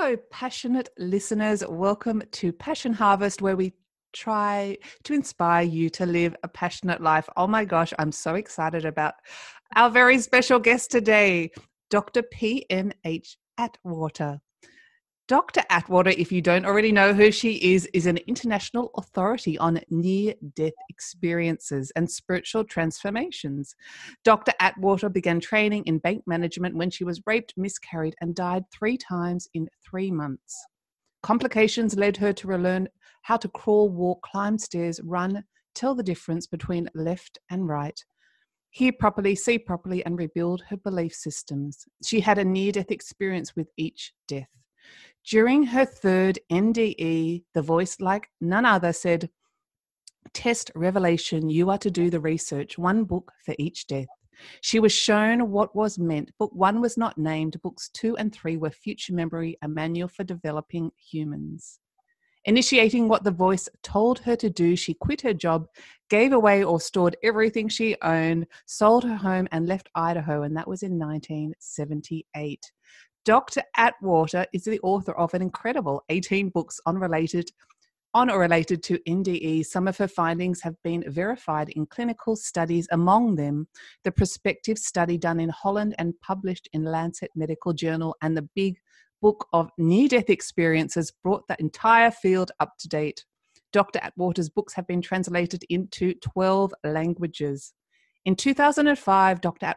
Hello, passionate listeners. Welcome to Passion Harvest, where we try to inspire you to live a passionate life. Oh my gosh, I'm so excited about our very special guest today, Dr. PMH Atwater. Dr. Atwater, if you don't already know who she is, is an international authority on near death experiences and spiritual transformations. Dr. Atwater began training in bank management when she was raped, miscarried, and died three times in three months. Complications led her to relearn how to crawl, walk, climb stairs, run, tell the difference between left and right, hear properly, see properly, and rebuild her belief systems. She had a near death experience with each death. During her third NDE, the voice, like none other, said, Test revelation, you are to do the research, one book for each death. She was shown what was meant. Book one was not named. Books two and three were Future Memory, a manual for developing humans. Initiating what the voice told her to do, she quit her job, gave away or stored everything she owned, sold her home, and left Idaho, and that was in 1978. Dr. Atwater is the author of an incredible 18 books on related on or related to NDE. Some of her findings have been verified in clinical studies, among them the prospective study done in Holland and published in Lancet Medical Journal, and the big book of near death experiences brought the entire field up to date. Dr. Atwater's books have been translated into 12 languages. In 2005, Dr.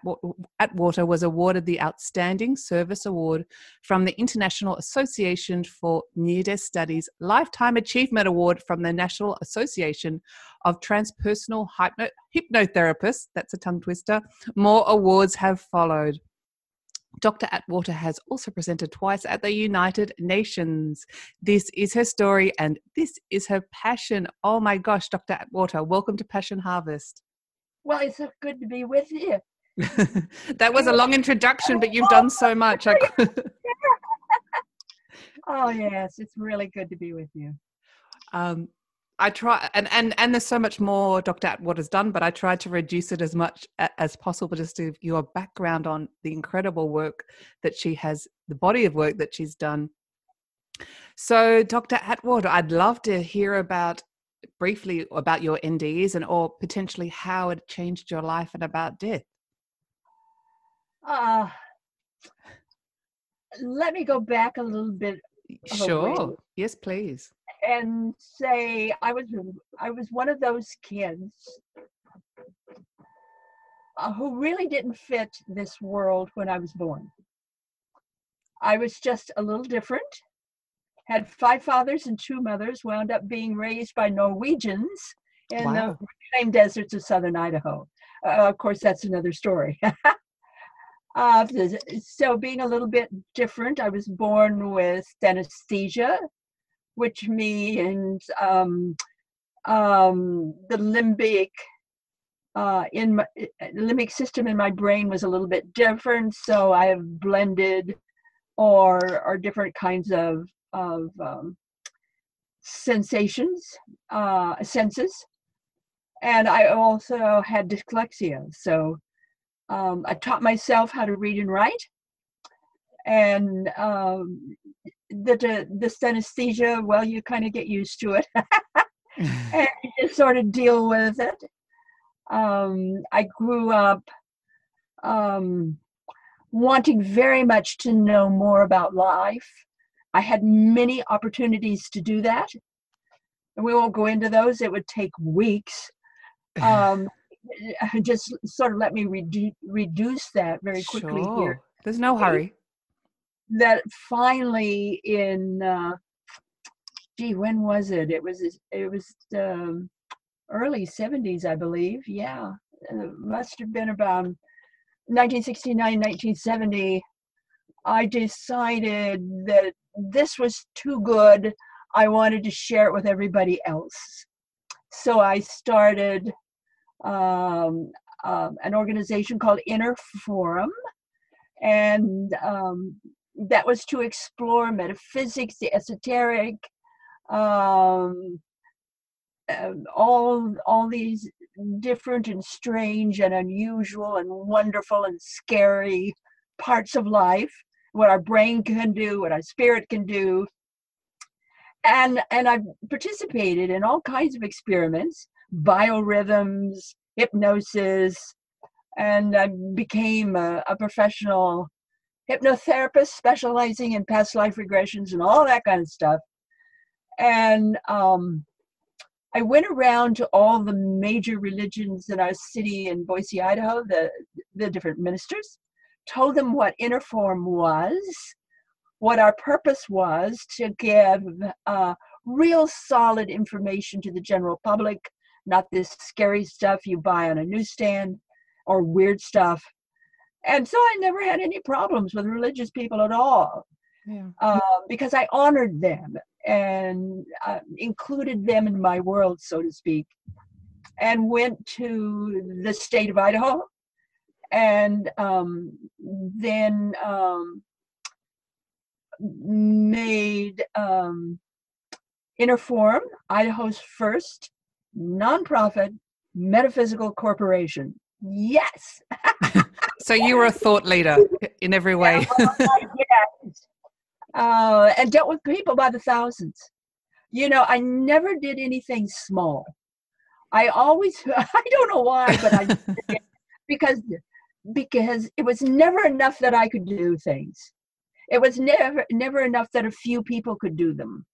Atwater was awarded the Outstanding Service Award from the International Association for Near Death Studies Lifetime Achievement Award from the National Association of Transpersonal Hypno- Hypnotherapists. That's a tongue twister. More awards have followed. Dr. Atwater has also presented twice at the United Nations. This is her story and this is her passion. Oh my gosh, Dr. Atwater, welcome to Passion Harvest. Well, it's so good to be with you. that was a long introduction, but you've done so much. oh, yes, it's really good to be with you. Um, I try, and, and, and there's so much more Dr. Atwater's done, but I tried to reduce it as much as possible just to your background on the incredible work that she has, the body of work that she's done. So, Dr. Atwater, I'd love to hear about briefly about your NDEs and or potentially how it changed your life and about death? Uh, let me go back a little bit. Sure. Yes, please. And say I was I was one of those kids uh, who really didn't fit this world when I was born. I was just a little different had five fathers and two mothers, wound up being raised by Norwegians in wow. the reclaimed deserts of southern Idaho. Uh, of course, that's another story. uh, so, being a little bit different, I was born with synesthesia, which means um, um, the limbic uh, in my limbic system in my brain was a little bit different. So I have blended or or different kinds of of um, sensations, uh, senses. And I also had dyslexia. So um, I taught myself how to read and write. And um, the, the, synesthesia, well, you kind of get used to it and you just sort of deal with it. Um, I grew up um, wanting very much to know more about life I had many opportunities to do that. And we won't go into those, it would take weeks. Um, just sort of let me redu- reduce that very quickly sure. here. There's no hurry. That finally in uh, gee, when was it? It was it was um, early 70s, I believe. Yeah, it must have been about 1969, 1970. I decided that this was too good. I wanted to share it with everybody else. So I started um, um, an organization called Inner Forum, and um, that was to explore metaphysics, the esoteric, um, uh, all all these different and strange and unusual and wonderful and scary parts of life what our brain can do what our spirit can do. And and i've participated in all kinds of experiments biorhythms hypnosis and i became a, a professional hypnotherapist specializing in past life regressions and all that kind of stuff. And um, I went around to all the major religions in our city in Boise, Idaho, the, the different ministers, told them what Inner Forum was, what our purpose was to give uh, real solid information to the general public, not this scary stuff you buy on a newsstand or weird stuff. And so I never had any problems with religious people at all. Yeah. Uh, because I honored them and uh, included them in my world, so to speak, and went to the state of Idaho and um, then um, made um, Inner Forum, Idaho's first nonprofit metaphysical corporation. Yes. so you were a thought leader in every way. yes uh, and dealt with people by the thousands. You know, I never did anything small. I always, I don't know why, but I, because, because it was never enough that I could do things. It was never, never enough that a few people could do them.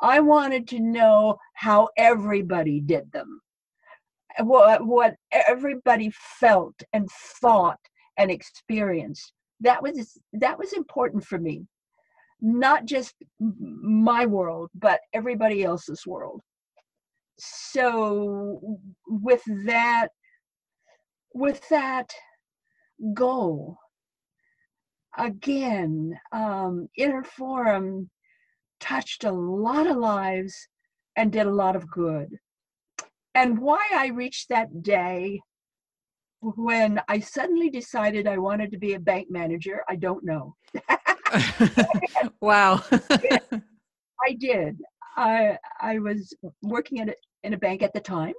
I wanted to know how everybody did them, what, what everybody felt and thought and experienced. That was that was important for me not just my world, but everybody else's world. So with that, with that goal, again, um, Inner Forum touched a lot of lives and did a lot of good. And why I reached that day when I suddenly decided I wanted to be a bank manager, I don't know. wow. I did. I I was working at a, in a bank at the time,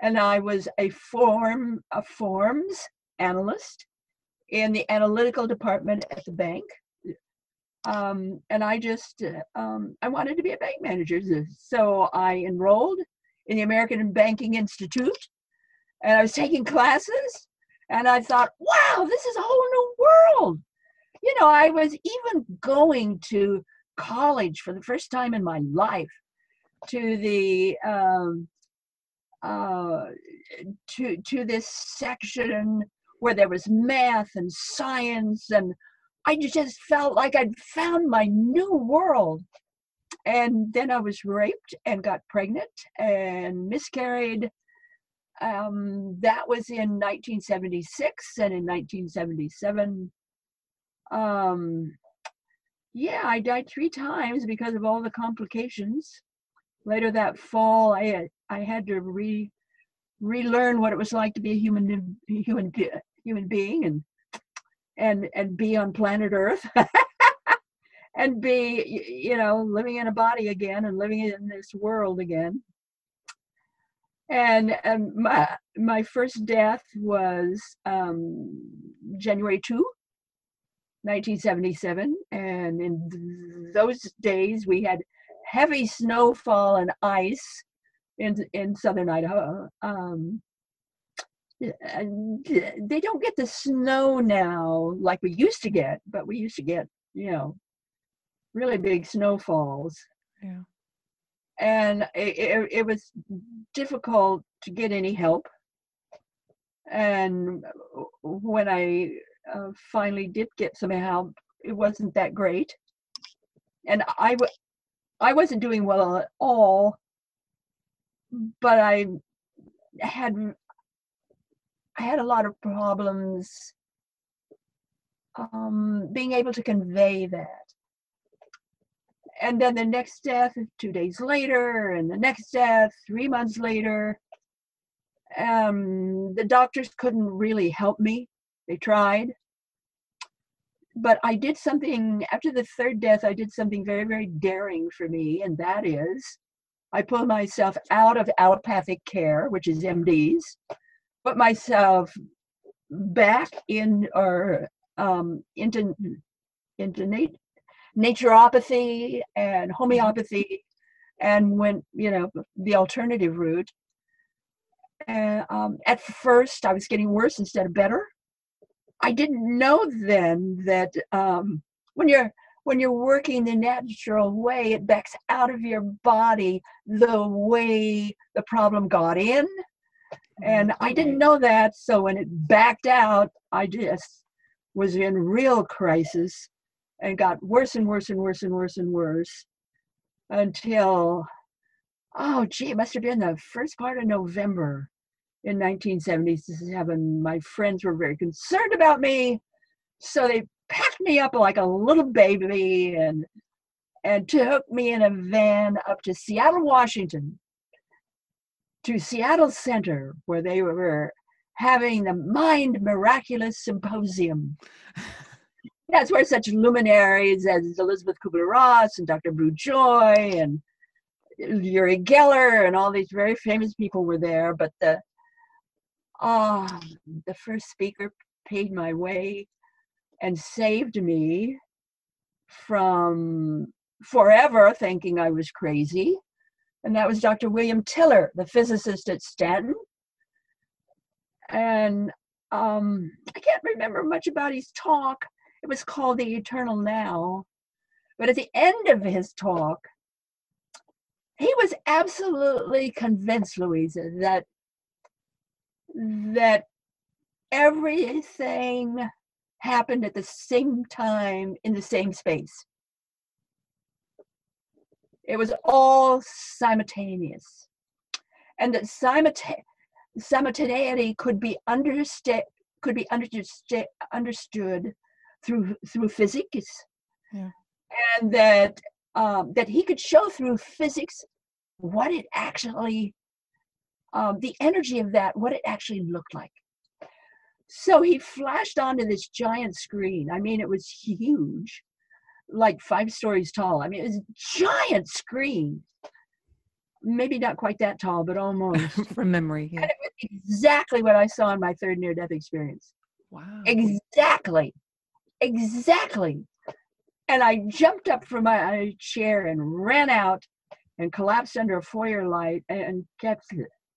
and I was a form a forms analyst in the analytical department at the bank. Um, and I just um, I wanted to be a bank manager, so I enrolled in the American Banking Institute, and I was taking classes, and I thought, wow, this is a whole new world you know, I was even going to college for the first time in my life to the um, uh, to to this section where there was math and science and I just felt like I'd found my new world. And then I was raped and got pregnant and miscarried. Um, that was in 1976 and in 1977 um, yeah, I died three times because of all the complications. Later that fall, I I had to re relearn what it was like to be a human human human being and and and be on planet Earth. and be you know living in a body again and living in this world again and um, my my first death was um, January 2 1977. And in those days, we had heavy snowfall and ice in, in southern Idaho. Um, they don't get the snow now like we used to get, but we used to get, you know, really big snowfalls. Yeah. And it, it, it was difficult to get any help. And when I uh, finally did get some help, it wasn't that great. And I w- I wasn't doing well at all, but I had I had a lot of problems um, being able to convey that. and then the next death two days later and the next death three months later um, the doctors couldn't really help me they tried but i did something after the third death i did something very very daring for me and that is i pulled myself out of allopathic care which is mds put myself back in or um, into into nat- naturopathy and homeopathy and went you know the alternative route. And um, at first i was getting worse instead of better. I didn't know then that um, when you're when you're working the natural way it backs out of your body the way the problem got in and i didn't know that so when it backed out i just was in real crisis and got worse and worse and worse and worse and worse until oh gee it must have been the first part of november in 1977 my friends were very concerned about me so they packed me up like a little baby and and took me in a van up to seattle washington to seattle center where they were having the Mind Miraculous Symposium. That's where such luminaries as Elisabeth Kübler-Ross and Dr. Brugh Joy and Uri Geller and all these very famous people were there. But the oh, the first speaker paid my way and saved me from forever thinking I was crazy. And that was Dr. William Tiller, the physicist at Stanford, and um, I can't remember much about his talk. It was called The Eternal Now. But at the end of his talk, he was absolutely convinced, Louisa, that that everything happened at the same time in the same space. It was all simultaneous. And that simultaneity could be understood could be understood understood through through physics yeah. and that um, that he could show through physics what it actually um, the energy of that what it actually looked like so he flashed onto this giant screen i mean it was huge like five stories tall i mean it was a giant screen maybe not quite that tall, but almost. From memory, yeah. exactly what I saw in my third near death experience. Wow. Exactly. Exactly. And I jumped up from my chair and ran out and collapsed under a foyer light and kept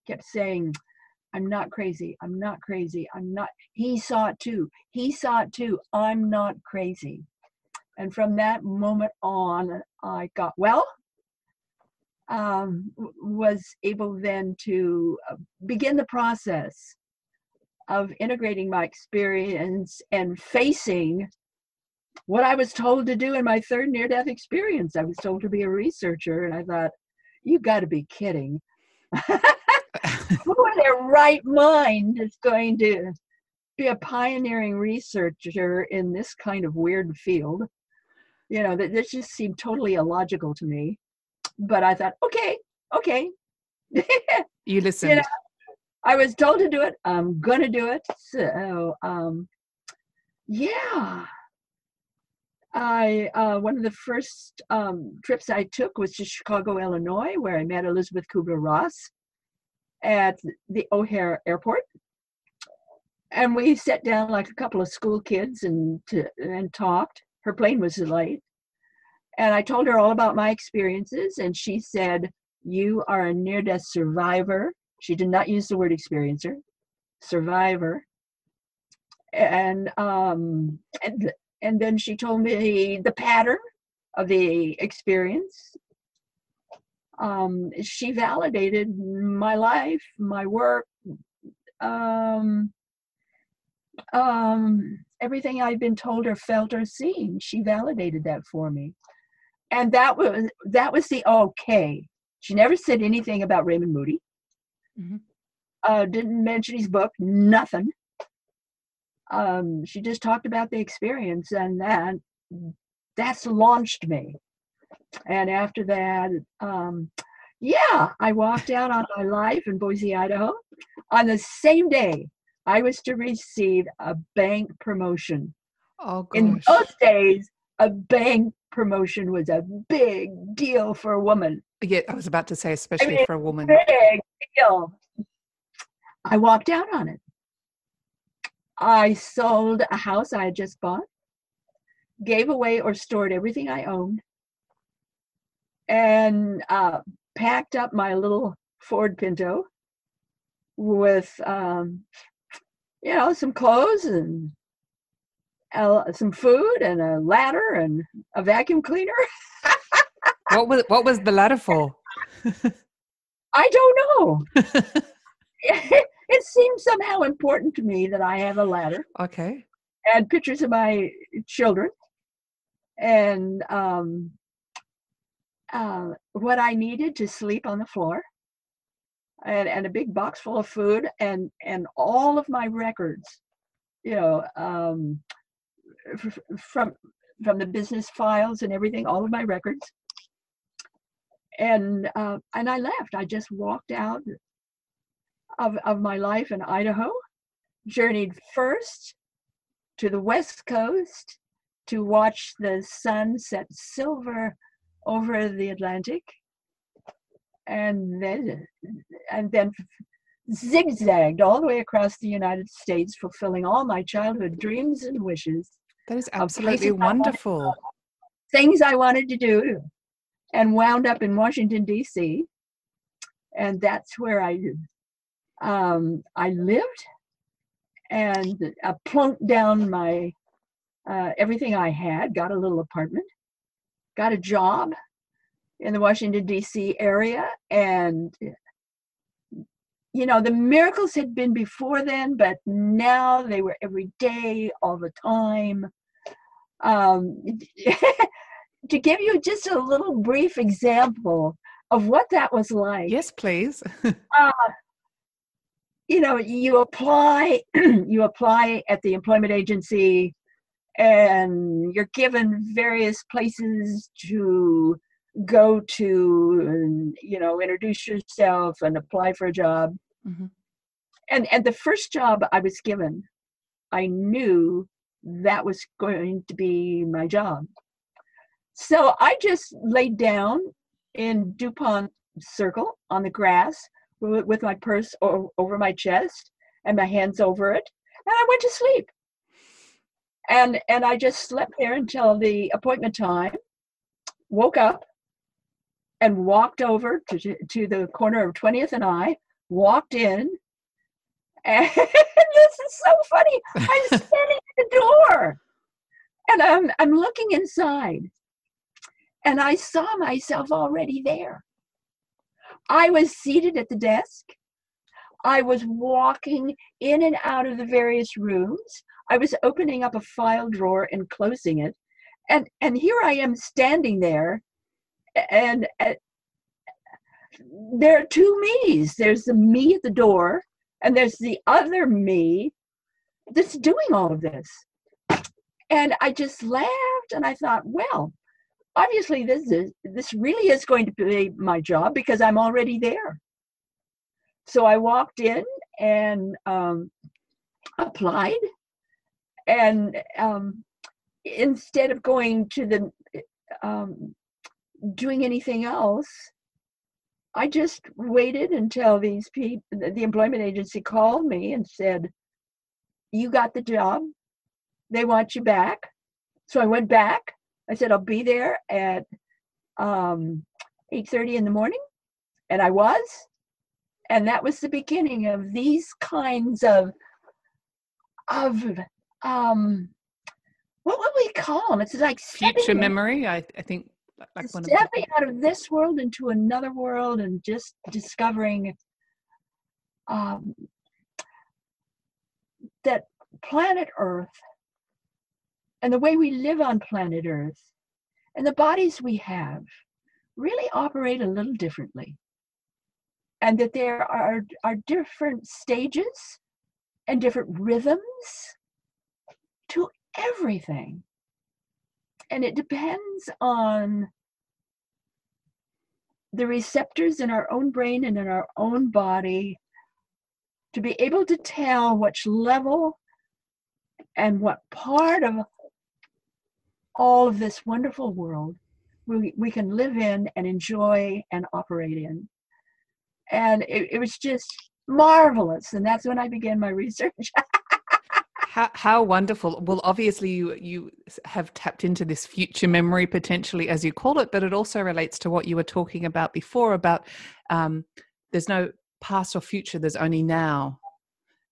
kept saying, I'm not crazy. I'm not crazy. I'm not. He saw it too. He saw it too. I'm not crazy. And from that moment on, I got well um, was able then to uh, begin the process of integrating my experience and facing what I was told to do in my third near death experience. I was told to be a researcher, and I thought, you got to be kidding. Who in their right mind is going to be a pioneering researcher in this kind of weird field? You know, that this just seemed totally illogical to me but I thought, okay, okay. you listened. You know, I was told to do it. I'm gonna do it. So, um, yeah. I uh, one of the first um, trips I took was to Chicago, Illinois, where I met Elisabeth Kübler-Ross at the O'Hare Airport, and we sat down like a couple of school kids and to, and talked. Her plane was late, and I told her all about my experiences, and she said, You are a near death survivor. She did not use the word experiencer, survivor. And, um, and, and then she told me the pattern of the experience. Um, she validated my life, my work, um, um, everything I'd been told or felt or seen. She validated that for me and that was that was the okay. She never said anything about Raymond Moody. Mm-hmm. Uh, didn't mention his book. Nothing. Um, she just talked about the experience, and that that's launched me. And after that, um, yeah, I walked out on my life in Boise, Idaho. On the same day, I was to receive a bank promotion. Oh, gosh. In those days, a bank promotion was a big deal for a woman. Yeah, I was about to say, especially mean, for a woman. Big deal. I walked out on it. I sold a house I had just bought, gave away or stored everything I owned, and uh, packed up my little Ford Pinto with, um, you know, some clothes and uh, some food and a ladder and a vacuum cleaner. what was what was the ladder for? I don't know. it seems somehow important to me that I have a ladder. Okay. And pictures of my children. And um, uh, what I needed to sleep on the floor. And, and a big box full of food and and all of my records you know um, from from the business files and everything all of my records and uh, and I left. I just walked out of of my life in Idaho, journeyed first to the west coast to watch the sun set silver over the Atlantic, and then and then zigzagged all the way across the United States, fulfilling all my childhood dreams and wishes. That is absolutely wonderful. things I wanted to do and wound up in Washington D.C. And that's where I um, I lived, and I plunked down my uh, everything I had. Got a little apartment, got a job in the Washington D.C. area, and you know the miracles had been before then, but now they were every day, all the time. Um, to give you just a little brief example of what that was like. Yes, please. uh, you know, you apply, you apply at the employment agency, and you're given various places to go to, and you know, introduce yourself and apply for a job. Mm-hmm. And and the first job I was given, I knew that was going to be my job. So I just laid down in DuPont Circle on the grass with my purse over my chest and my hands over it, and I went to sleep. And and I just slept there until the appointment time. Woke up and walked over to to the corner of 20th and I. Walked in, and this is so funny. I'm standing at the door, and I'm I'm looking inside and I saw myself already there. I was seated at the desk. I was walking in and out of the various rooms. I was opening up a file drawer and closing it. And, and here I am standing there, and, and there are two me's. There's the me at the door, and there's the other me that's doing all of this. And I just laughed and I thought, well, obviously this is this really is going to be my job because i'm already there so i walked in and um, applied and um, instead of going to the um, doing anything else i just waited until these people the employment agency called me and said you got the job they want you back so i went back I said I'll be there at um, 8:30 in the morning, and I was, and that was the beginning of these kinds of of um, what would we call them? It's like future memory. I, I think like stepping of out of this world into another world and just discovering um, that planet Earth and the way we live on planet Earth and the bodies we have really operate a little differently. And that there are, are different stages and different rhythms to everything. And it depends on the receptors in our own brain and in our own body to be able to tell which level and what part of all of this wonderful world we, we can live in and enjoy and operate in. And it, it was just marvelous. And that's when I began my research. How, how wonderful. Well, obviously, you, you have tapped into this future memory potentially, as you call it, but it also relates to what you were talking about before about um, there's no past or future, there's only now.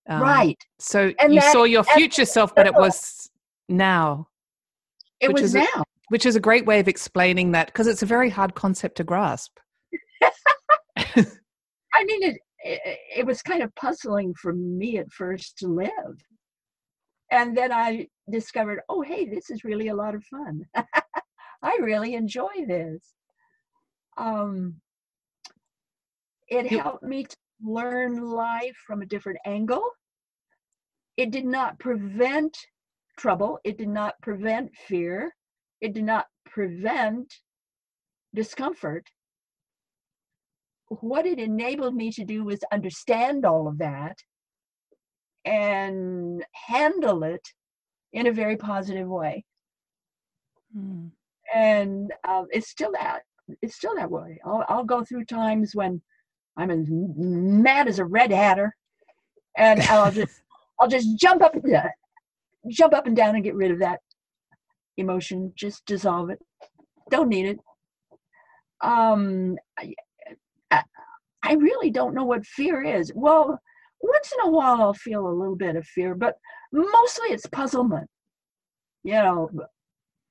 Um, right. So and you that, saw your future self, but it was now. It was now. A, which is a great way of explaining that because it's a very hard concept to grasp. I mean, it, it, it was kind of puzzling for me at first to live. And then I discovered, oh, hey, this is really a lot of fun. I really enjoy this. Um, it helped me to learn life from a different angle. It did not prevent trouble, it did not prevent fear, it did not prevent discomfort. What it enabled me to do was understand all of that and handle it in a very positive way. Mm. And uh, it's still that it's still that way. I'll, I'll go through times when I'm as mad as a red hatter, and I'll just I'll just jump up and uh, jump up and down and get rid of that emotion. Just dissolve it. Don't need it. Um, I, I really don't know what fear is. Well, once in a while I'll feel a little bit of fear, but mostly it's puzzlement. You know,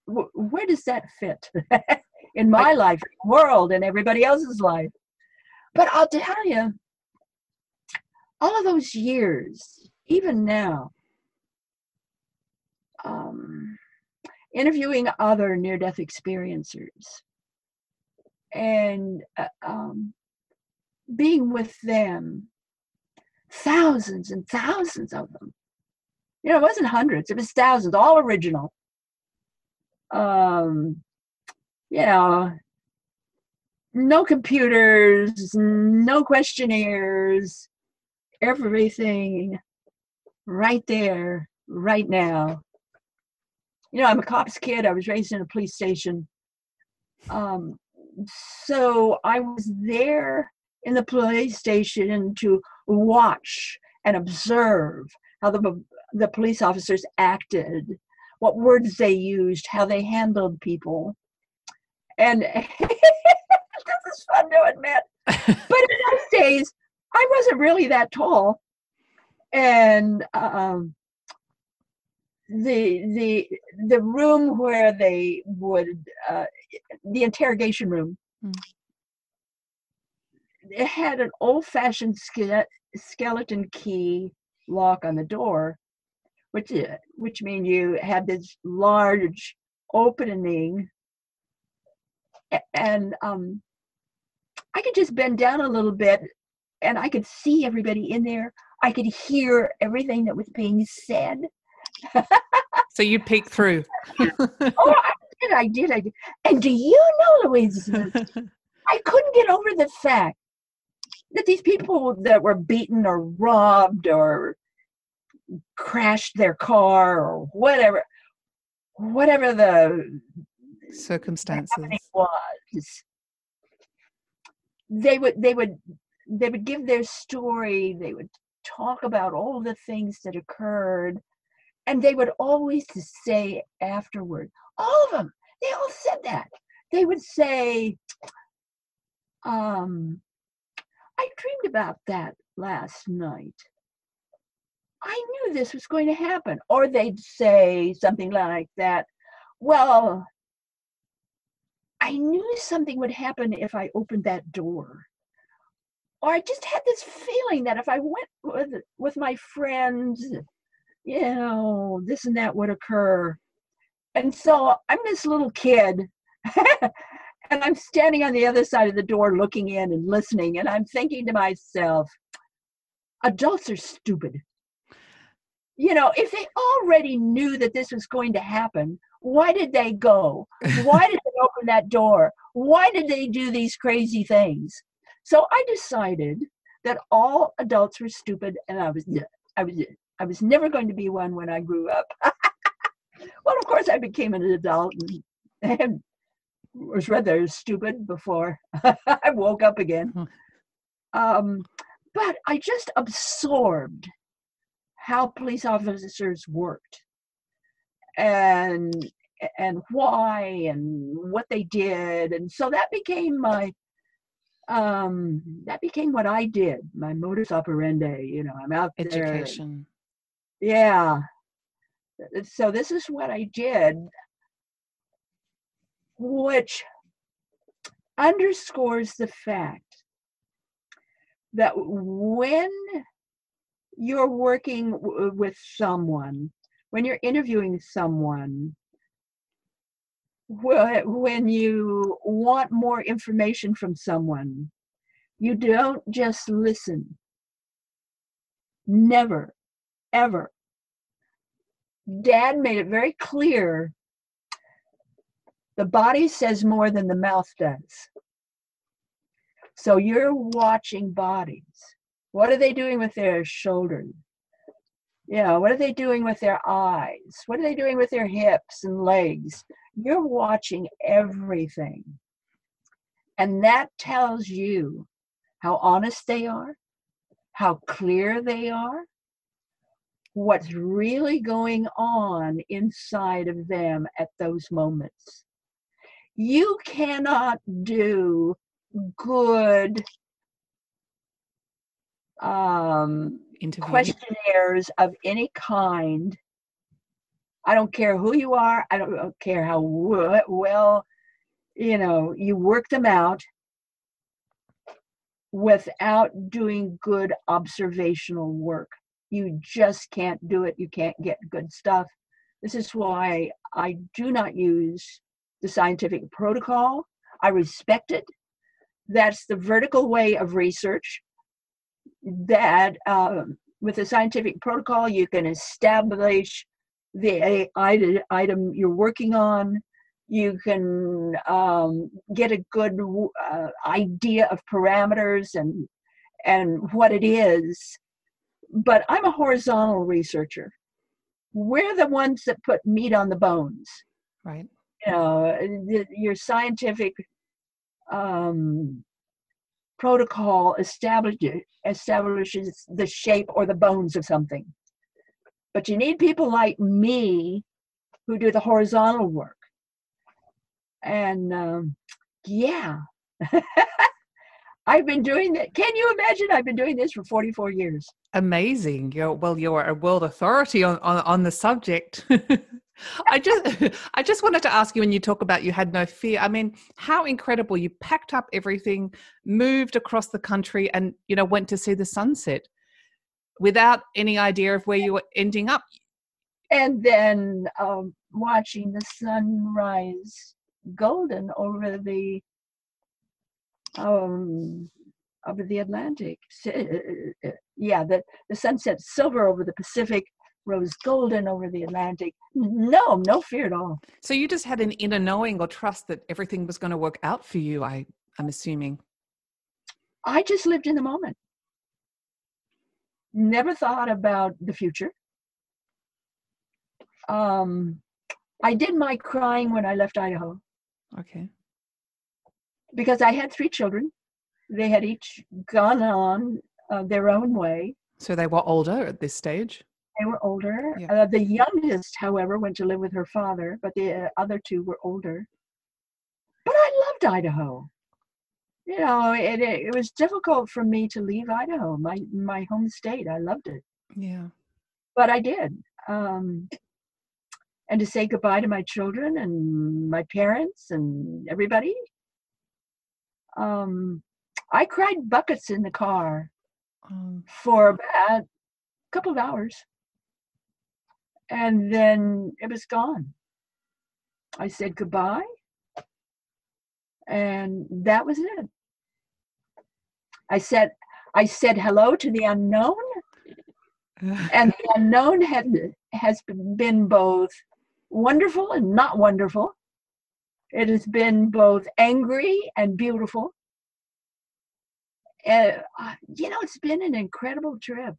where does that fit in my life, world, and everybody else's life? But I'll tell you, all of those years, even now, um, interviewing other near death experiencers and uh, um, being with them, thousands and thousands of them. You know, it wasn't hundreds, it was thousands, all original. Um, you know, no computers, no questionnaires, everything right there, right now. You know, I'm a cop's kid. I was raised in a police station. Um, so I was there in the police station to watch and observe how the, the police officers acted, what words they used, how they handled people. And this is fun to admit. but in those days, I wasn't really that tall. And um, the the the room where they would uh, the interrogation room mm. It had an old-fashioned skeleton key lock on the door which uh, which means you had this large opening and um, I could just bend down a little bit and I could see everybody in there. I could hear everything that was being said. so you peeked through. oh, I did, I did, I did. And do you know, Louise, I couldn't get over the fact that these people that were beaten or robbed or crashed their car or whatever, whatever the circumstances. was, they would they would they would give their story they would talk about all the things that occurred and they would always say afterward all of them they all said that. They would say um i dreamed about that last night i knew this was going to happen or they'd say something like that well I knew something would happen if I opened that door. Or I just had this feeling that if I went with, with my friends, you know, this and that would occur. And so I'm this little kid, and I'm standing on the other side of the door looking in and listening, and I'm thinking to myself, adults are stupid. You know, if they already knew that this was going to happen, Why did they go? Why did they open that door? Why did they do these crazy things? So I decided that all adults were stupid and I was I was I was never going to be one when I grew up. well, of course I became an adult and, and was rather stupid before I woke up again. Hmm. Um, but I just absorbed how police officers worked and and why and what they did and so that became my um that became what i did my modus operandi you know i'm out education there. yeah so this is what i did which underscores the fact that when you're working w- with someone, when you're interviewing someone, wh- when you want more information from someone, you don't just listen. Never, ever. Dad made it very clear the body says more than the mouth does. So you're watching bodies. What are they doing with their shoulders? Yeah, what are they doing with their eyes? What are they doing with their hips and legs? You're watching everything. And that tells you how honest they are, how clear they are, what's really going on inside of them at those moments. You cannot do good um, questionnaires of any kind. I don't care who you are. I don't care how well, you know, you work them out without doing good observational work. You just can't do it. You can't get good stuff. This is why I do not use the scientific protocol. I respect it. That's the vertical way of research that um, with a scientific protocol, you can establish the item you're working on. You can um, get a good uh, idea of parameters and and what it is. But I'm a horizontal researcher. We're the ones that put meat on the bones. Right. Know, your scientific um, protocol establishes, establishes the shape or the bones of something. But you need people like me who do the horizontal work. And um, yeah, I've been doing that. Can you imagine? I've been doing this for 44 years. Amazing. You're, well, you're a world authority on, on, on the subject. I just I just wanted to ask you when you talk about you had no fear. I mean, how incredible you packed up everything, moved across the country and you know went to see the sunset without any idea of where you were ending up. And then um, watching the sunrise golden over the um over the Atlantic. Uh, uh, uh, yeah, the, the sunset silver over the Pacific rose golden over the Atlantic. No, no fear at all. So you just had an inner knowing or trust that everything was going to work out for you, I, I'm assuming. I just lived in the moment. Never thought about the future. Um, I did my crying when I left Idaho. Okay. Because I had three children. They had each gone on uh, their own way. So they were older at this stage? They were older. Yeah. Uh, the youngest, however, went to live with her father, but the uh, other two were older. But I loved Idaho. You know, it, it, it was difficult for me to leave Idaho, my my home state. I loved it. Yeah. But I did. Um, and to say goodbye to my children and my parents and everybody. Um, I cried buckets in the car um, for about a couple of hours and then it was gone. I said goodbye, and that was it. I said, I said hello to the unknown, and the unknown had has been both wonderful and not wonderful. It has been both angry and beautiful. Uh, you know, it's been an incredible trip.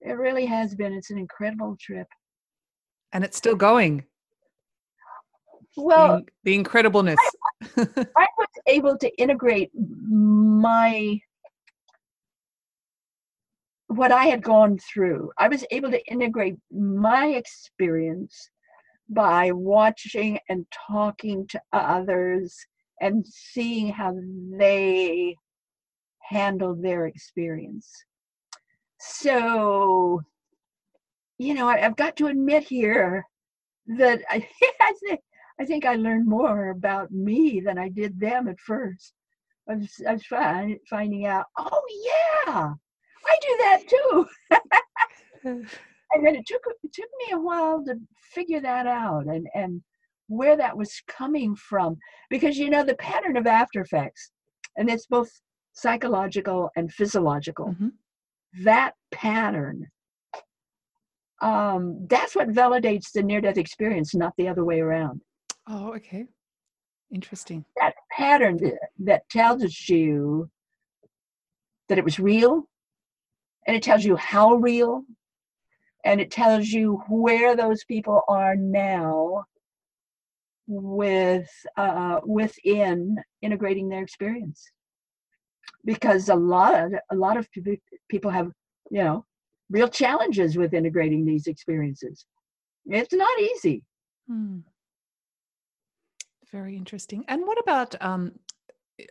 It really has been. It's an incredible trip. And it's still going. Well, the, the incredibleness. I, I was able to integrate my what I had gone through. I was able to integrate my experience by watching and talking to others and seeing how they handled their experience. So, you know, I, have got to admit here that I, I, think, I think I learned more about me than I did them at first. I was, I was find, finding out, oh, yeah, I do that too. and then it took it took me a while to figure that out and and where that was coming from because you know the pattern of after effects and it's both psychological and physiological mm-hmm. That pattern um that's what validates the near death experience not the other way around. Oh okay. Interesting. That pattern that, that tells you that it was real and it tells you how real and it tells you where those people are now with uh, within integrating their experience because a lot of a lot of people have you know real challenges with integrating these experiences it's not easy hmm. very interesting and what about um,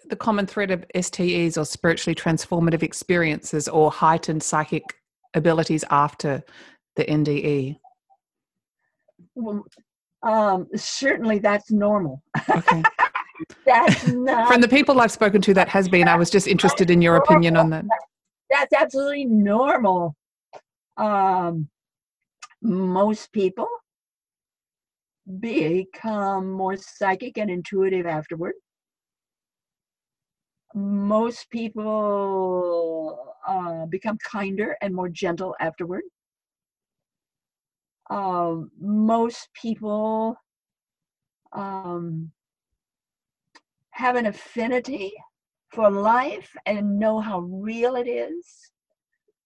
the common thread of STEs or spiritually transformative experiences or heightened psychic abilities after the NDE? Well, um, certainly that's normal. Okay. that's not. From the people I've spoken to, that has been. I was just interested in your opinion on that. That's absolutely normal. Um, most people become more psychic and intuitive afterward most people uh, become kinder and more gentle afterward. Um, most people um, have an affinity for life and know how real it is,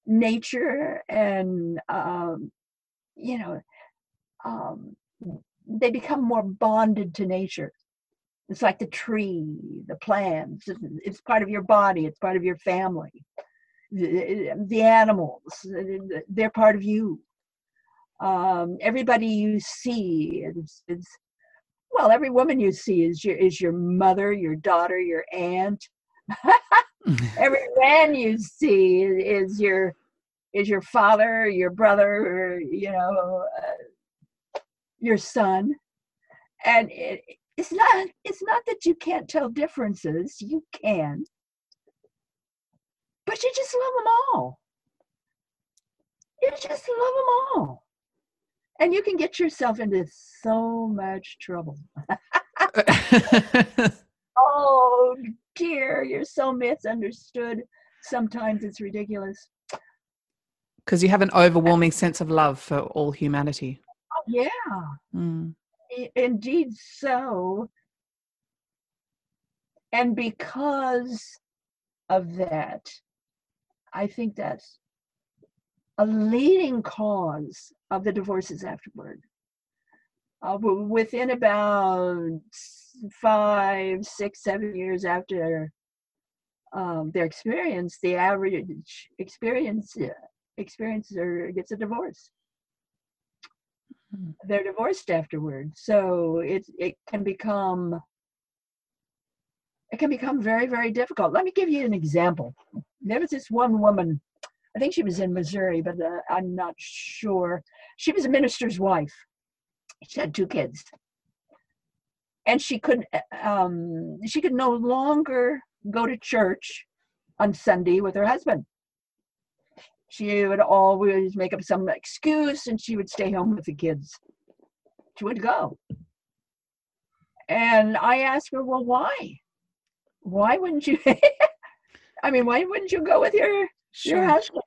nature, and um, you know, um, they become more bonded to nature. It's like the tree, the plants. It's part of your body. It's part of your family. The, the animals, they're part of you. Um, everybody you see is, is, well, every woman you see is your is your mother, your daughter, your aunt. every man you see is your is your father, your brother, you know, uh, your son, and it, it's not it's not that you can't tell differences you can. But you just love them all. You just love them all and you can get yourself into so much trouble. Oh dear you're so misunderstood. Sometimes it's ridiculous. Because you have an overwhelming sense of love for all humanity. Oh, yeah. Mm indeed so. And because of that, I think that's a leading cause of the divorces afterward. Uh, within about five, six, seven years after um, their experience, the average experience experiencer gets a divorce. Mm. they're divorced afterward, so it it can become it can become very very difficult let me give you an example there was this one woman i think she was in missouri but uh, i'm not sure she was a minister's wife she had two kids and she could uh, um, she could no longer go to church on sunday with her husband she would always make up some excuse and she would stay home with the kids. She would go. And I asked her, well, why? Why wouldn't you? I mean, why wouldn't you go with your, sure. your husband?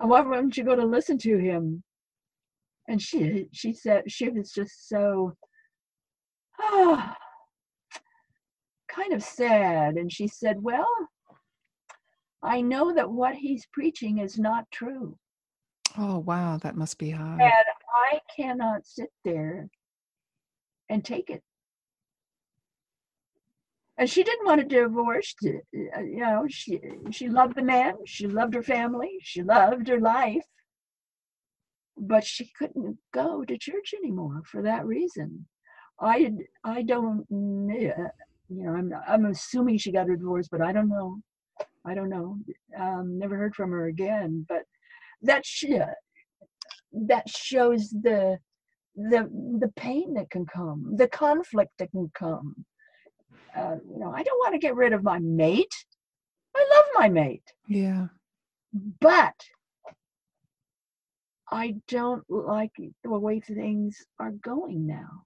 Why wouldn't you go to listen to him? and she she said she was just so oh, kind of sad and she said well i know that what he's preaching is not true Oh, wow. That must be hard. and i cannot sit there and take it and she didn't want a divorce. Uh, you know she she loved the man. She loved her family. She loved her life. But she couldn't go to church anymore for that reason. I i don't uh, you know i'm i'm assuming she got a divorce but i don't know. I don't know. Um never heard from her again. But that sh- that shows the the the pain that can come the conflict that can come uh, you know i don't want to get rid of my mate i love my mate Yeah. but I don't like the way things are going now.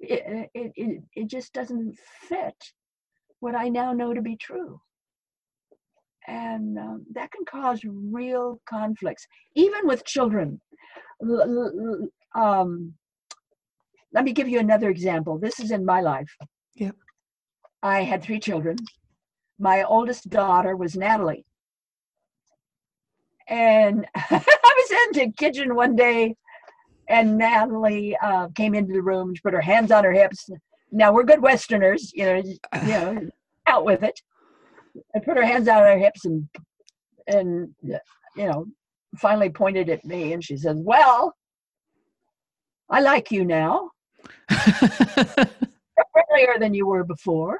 It, it, it, it just doesn't fit what I now know to be true. And um, that can cause real conflicts, even with children. L- Um, let me give you another example. This is in my life. Yep. I had three children. My oldest daughter was Natalie. And I was in the kitchen one day, and Natalie uh, came into the room. She put her hands on her hips. Now we're good Westerners, you know, you know, out with it. And put her hands on her hips and and you know, finally pointed at me, and she says, "Well, I like you now, friendlier than you were before,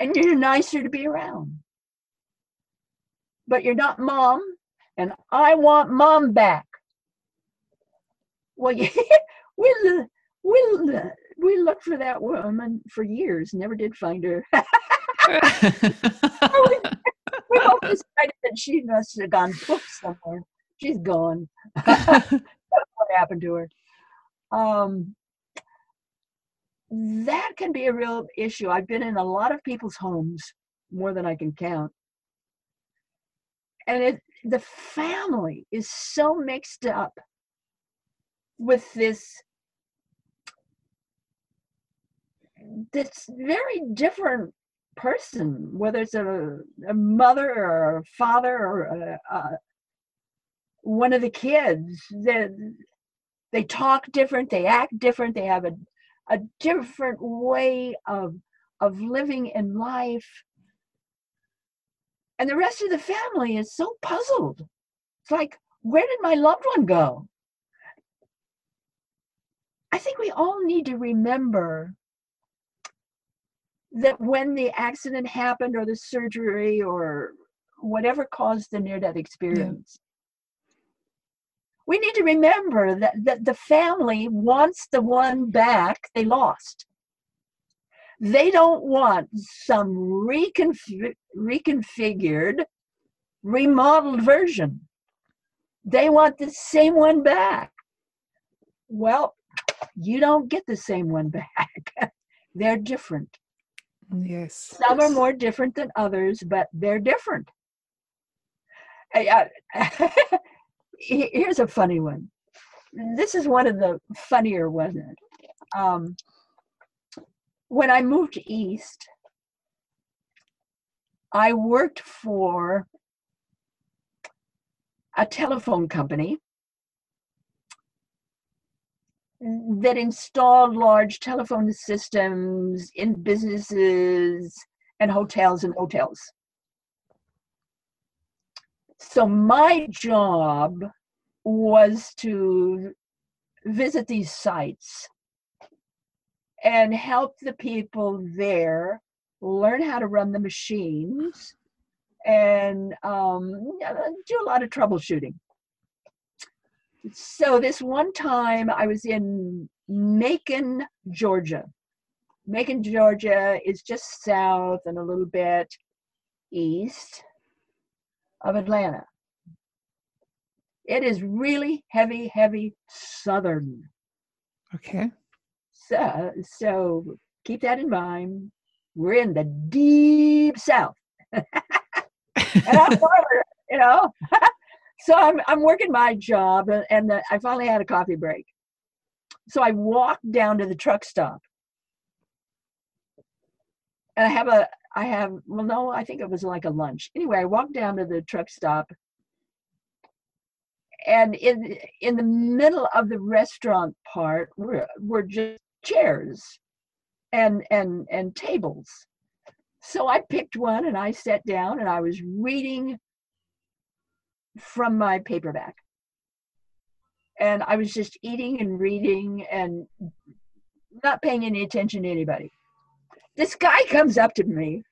and you're nicer to be around." but you're not mom, and I want mom back. Well, yeah, we we we looked for that woman for years, never did find her. we both decided that she must have gone somewhere. She's gone. what happened to her? Um, that can be a real issue. I've been in a lot of people's homes, more than I can count and it the family is so mixed up with this this very different person whether it's a, a mother or a father or a, a, one of the kids they, they talk different they act different they have a, a different way of of living in life and the rest of the family is so puzzled. It's like, where did my loved one go? I think we all need to remember that when the accident happened or the surgery or whatever caused the near death experience, we need to remember that, that the family wants the one back they lost. They don't want some reconf- reconfigured, remodeled version. They want the same one back. Well, you don't get the same one back. they're different. yes. Some are more different than others, but they're different. I- I- Here's a funny one. This is one of the funnier ones. Um, when I moved east, I worked for a telephone company that installed large telephone systems in businesses and hotels and motels. So my job was to visit these sites and help the people there learn how to run the machines and um, do a lot of troubleshooting. So this one time I was in Macon, Georgia. Macon, Georgia is just south and a little bit east of Atlanta. It is really heavy, heavy southern. Okay. So, so keep that in mind. We're in the deep south. and I'm farther, you know. so I'm I'm working my job, and, the, I finally had a coffee break. So I walked down to the truck stop, and I have a I have well no I think it was like a lunch. Anyway, I walked down to the truck stop, and in in the middle of the restaurant part were were just chairs and and and tables. So I picked one and I sat down and I was reading from my paperback. And I was just eating and reading and not paying any attention to anybody. This guy comes up to me.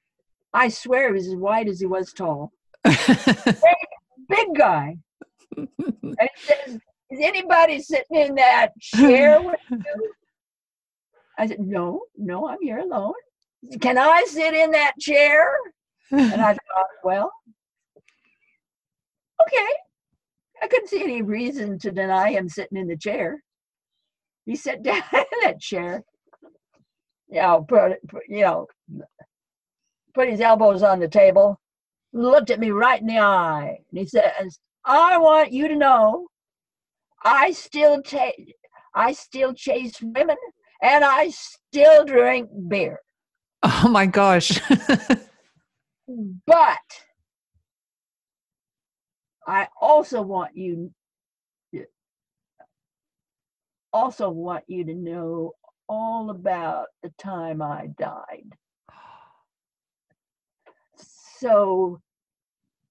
I swear he was as wide as he was tall. big guy. And he says, Is anybody sitting in that chair with you? I said, No, no, I'm here alone. Can I sit in that chair? And I thought, Well, okay. I couldn't see any reason to deny him sitting in the chair. He sat down in that chair, you know, put, put, you know, put his elbows on the table, looked at me right in the eye, and he says, "I want you to know, I still take, I still chase women, and I still drink beer." Oh my gosh! but I also want you also want you to know all about the time I died. So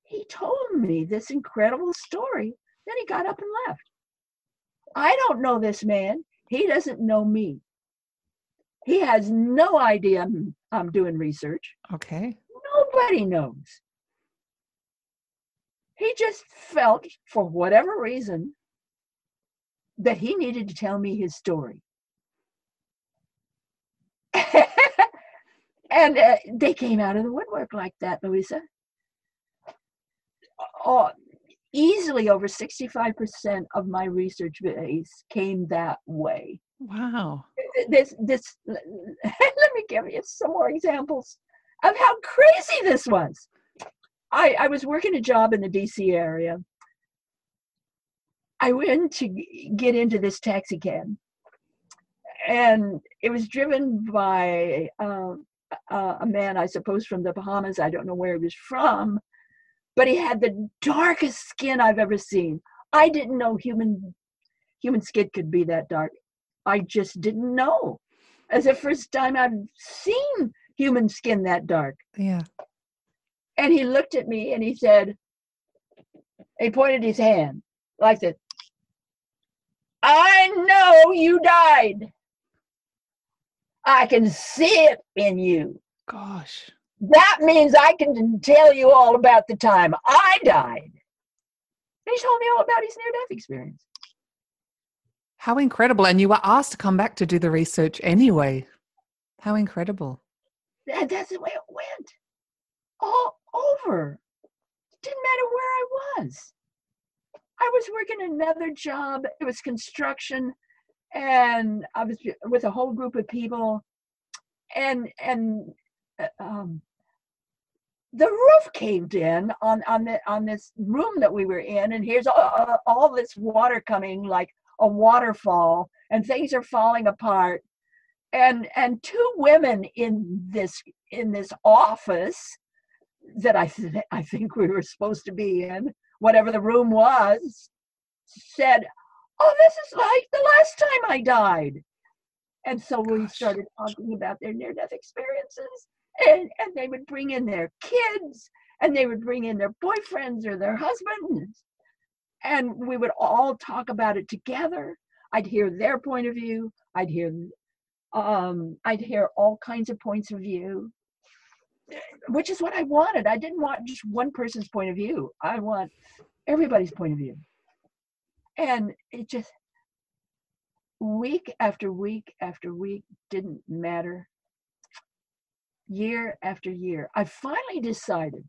he told me this incredible story. Then he got up and left. I don't know this man. He doesn't know me. He has no idea I'm, I'm doing research. Okay. Nobody knows. He just felt, for whatever reason, that he needed to tell me his story. And uh, they came out of the woodwork like that, Louisa. Oh, easily over 65% of my research base came that way. Wow. This, this, let me give you some more examples of how crazy this was. I, I was working a job in the DC area. I went to get into this taxi cab, and it was driven by uh, a man, I suppose, from the Bahamas. I don't know where he was from, but he had the darkest skin I've ever seen. I didn't know human human skin could be that dark. I just didn't know. As the first time I've seen human skin that dark. Yeah. And he looked at me and he said, he pointed his hand like this. I know you died. I can see it in you. Gosh. That means I can tell you all about the time I died. And he told me all about his near death experience. How incredible. And you were asked to come back to do the research anyway. How incredible. That, that's the way it went. All over. It didn't matter where I was. I was working another job. It was construction, and I was with a whole group of people, and and uh, um, the roof caved in on on the on this room that we were in, and here's all, all this water coming like a waterfall, and things are falling apart, and and two women in this in this office that I, th- I think we were supposed to be in, whatever the room was, said, Oh, this is like the last time I died. And so Gosh. we started talking about their near death experiences. And, and they would bring in their kids and they would bring in their boyfriends or their husbands. And we would all talk about it together. I'd hear their point of view. I'd hear um, I'd hear all kinds of points of view which is what I wanted. I didn't want just one person's point of view. I want everybody's point of view. And it just week after week after week didn't matter. Year after year, I finally decided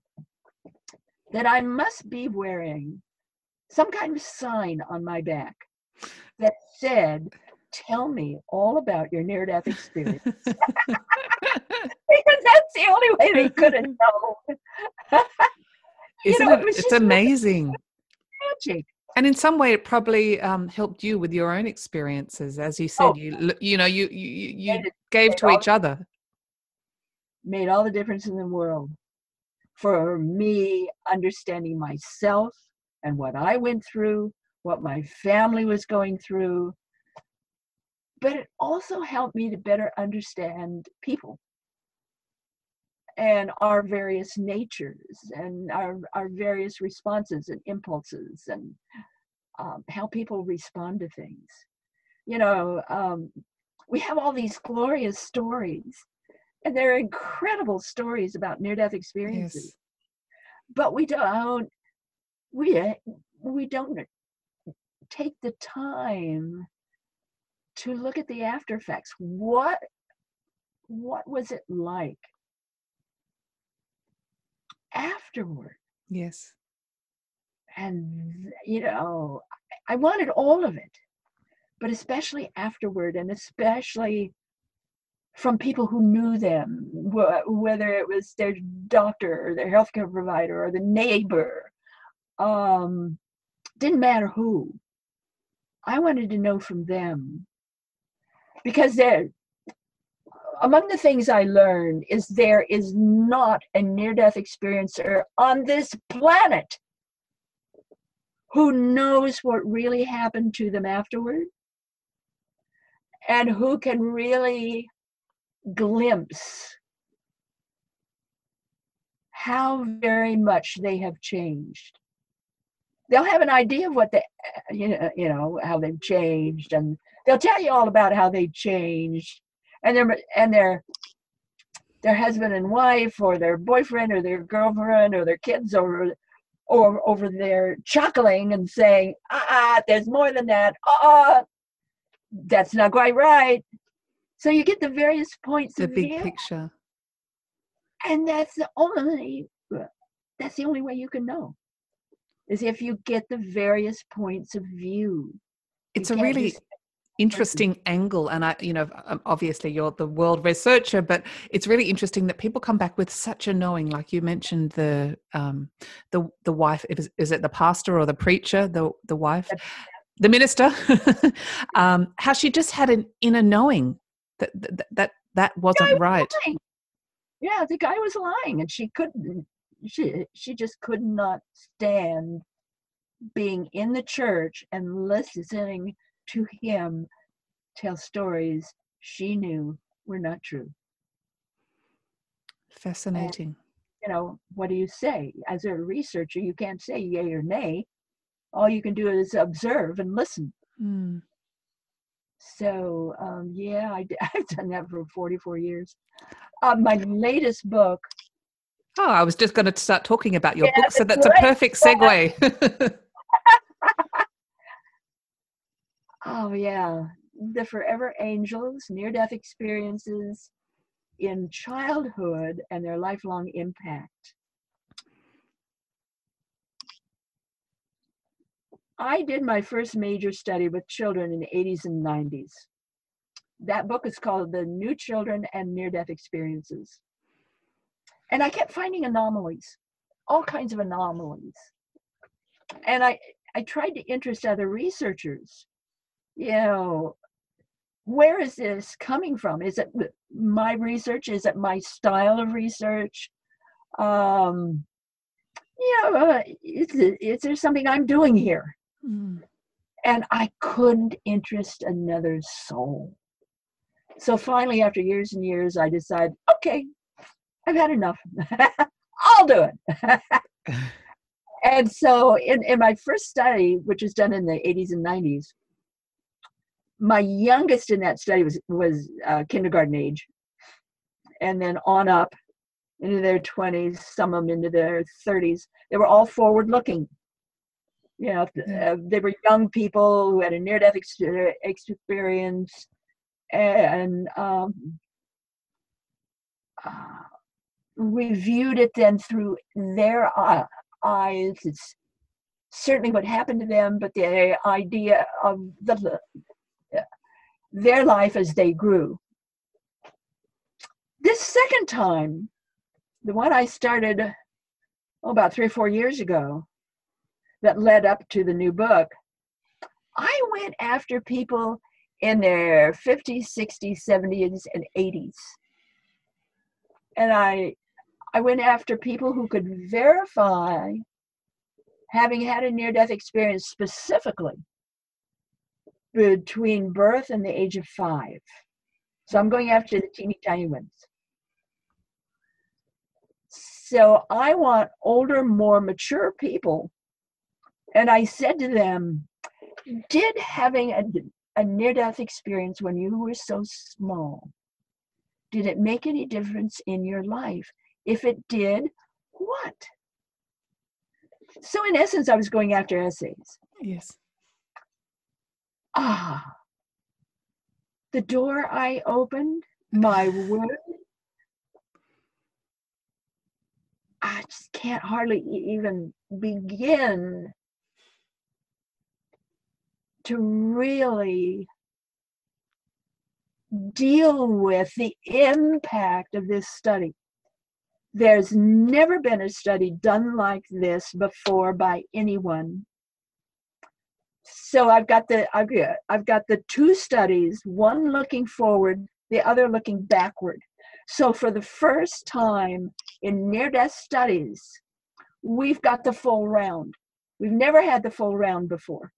that I must be wearing some kind of sign on my back that said, Tell me all about your near death experience. because that's the only way they could have known. Isn't know, it? It's amazing. magic. And in some way, it probably um, helped you with your own experiences, as you said. Oh. You you know you you, you gave to each other. Made all the difference in the world for me understanding myself and what I went through, what my family was going through. But it also helped me to better understand people and our various natures and our, our various responses and impulses and um, how people respond to things. You know, um, we have all these glorious stories, and they're incredible stories about near-death experiences. Yes. But we don't, we we don't take the time to look at the after effects. What what was it like afterward? Yes. and you know i wanted all of it but especially afterward and especially from people who knew them wh- whether it was their doctor or their healthcare provider or the neighbor um didn't matter who i wanted to know from them because there among the things i learned is there is not a near death experiencer on this planet who knows what really happened to them afterward and who can really glimpse how very much they have changed. They'll have an idea of what they you know, you know how they've changed and they'll tell you all about how they changed and their and their their husband and wife or their boyfriend or their girlfriend or their kids or or over there chuckling and saying, ah, there's more than that. Ah, that's not quite right. So you get the various points The of big view, picture. and that's the only that's the only way you can know is if you get the various points of view. It's a really just- interesting angle and i you know um, obviously you're the world researcher but it's really interesting that people come back with such a knowing like you mentioned the um the the wife is, is it the pastor or the preacher the the wife the minister um how she just had an inner knowing that that that, that wasn't right lying. Yeah, the guy was lying, and she couldn't. She she just could not stand being in the church and listening to him tell stories she knew were not true. fascinating You know, what do you say? As a researcher, you can't say yay or nay. All you can do is observe and listen. Mm. So um, yeah, I, have done that for 44 years. Uh, my latest book oh i was just going to start talking about your Yeah, book so that's that's a perfect segue Oh, yeah. The Forever Angels Near Death Experiences in Childhood and Their Lifelong Impact. I did my first major study with children in the 80s and 90s. That book is called The New Children and Near Death Experiences. And I kept finding anomalies, all kinds of anomalies. And I, I tried to interest other researchers you know, where is this coming from? Is it my research? Is it my style of research? Um, you know, uh, is, it- is there something I'm doing here? Mm. And I couldn't interest another soul. So finally, after years and years, I decided, okay, I've had enough. I'll do it. and so in, in my first study, which was done in the 80s and 90s, my youngest in that study was was uh, kindergarten age, and then on up into their 20s, some of them into their 30s. They were all forward looking. You know, Yeah. uh, they were young people who had a near death uh, experience, and um, uh, we viewed it then through their uh, eyes. It's certainly what happened to them, but the idea of the their life as they grew. This second time, the one I started oh, about three or four years ago, that led up to the new book, I went after people in their 50s, 60s, 70s, and 80s. And I I went after people who could verify having had a near death experience specifically between birth and the age of five. So I'm going after the teeny tiny ones. So I want older, more mature people. And I said to them, Did having a, a near death experience when you were so small, did it make any difference in your life? If it did, what? So, in essence, I was going after essays. Yes. Ah, the door I opened, my word, I just can't hardly even begin to really deal with the impact of this study. There's never been a study done like this before by anyone. So I've got the I've got, I've got the two studies, one looking forward, the other looking backward. So for the first time in near death studies, we've got the full round. We've never had the full round before.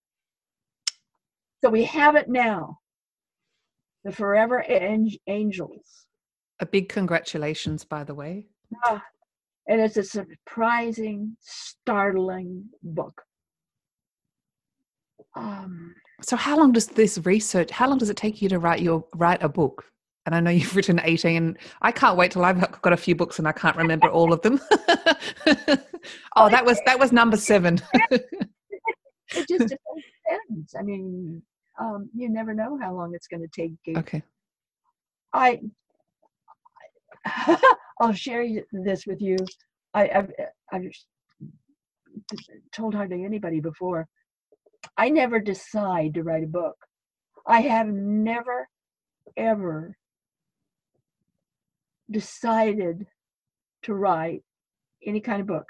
So we have it now. The Forever Angels. A big congratulations, by the way. Ah, and it's a surprising, startling book. Um, so, how long does this research? How long does it take you to write your write a book? And I know you've written eighteen. I can't wait till I've got a few books and I can't remember all of them. oh, that was that was number seven. it just depends. I mean, um, you never know how long it's going to take. You. Okay. I I'll share this with you. I, have I've told hardly anybody before. I never decide to write a book. I have never, ever decided to write any kind of book.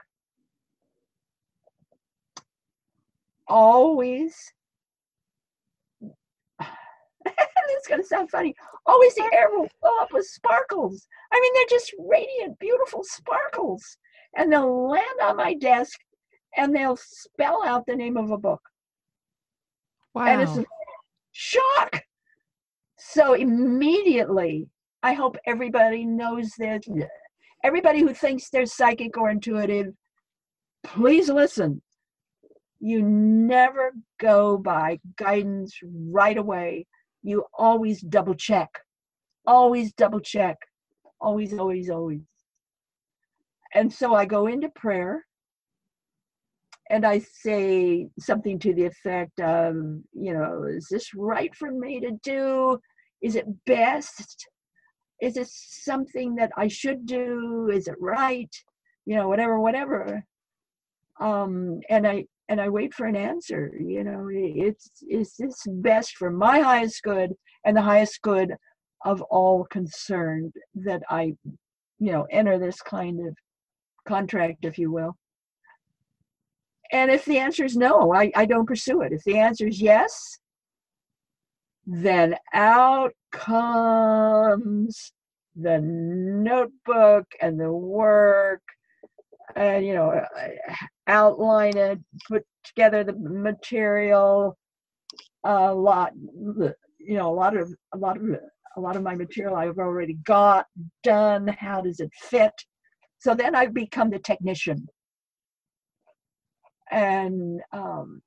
Always it's going to sound funny. Always the air will fill up with sparkles. I mean, they're just radiant, beautiful sparkles. And they'll land on my desk and they'll spell out the name of a book. Wow. And it's shock. So immediately, I hope everybody knows this. Everybody who thinks they're psychic or intuitive, please listen. You never go by guidance right away you always double check. Always double check. Always, always, always. And so I go into prayer and I say something to the effect of, you know, is this right for me to do? Is it best? Is it something that I should do? Is it right? You know, whatever, whatever. Um, and I and I wait for an answer. You know, it's is this best for my highest good and the highest good of all concerned that I, you know, enter this kind of contract, if you will. And if the answer is no, I, I don't pursue it. If the answer is yes, then out comes the notebook and the work and you know uh, outline it put together the material a lot you know a lot of a lot of a lot of my material i've already got done. How does it fit? So then i become the technician and um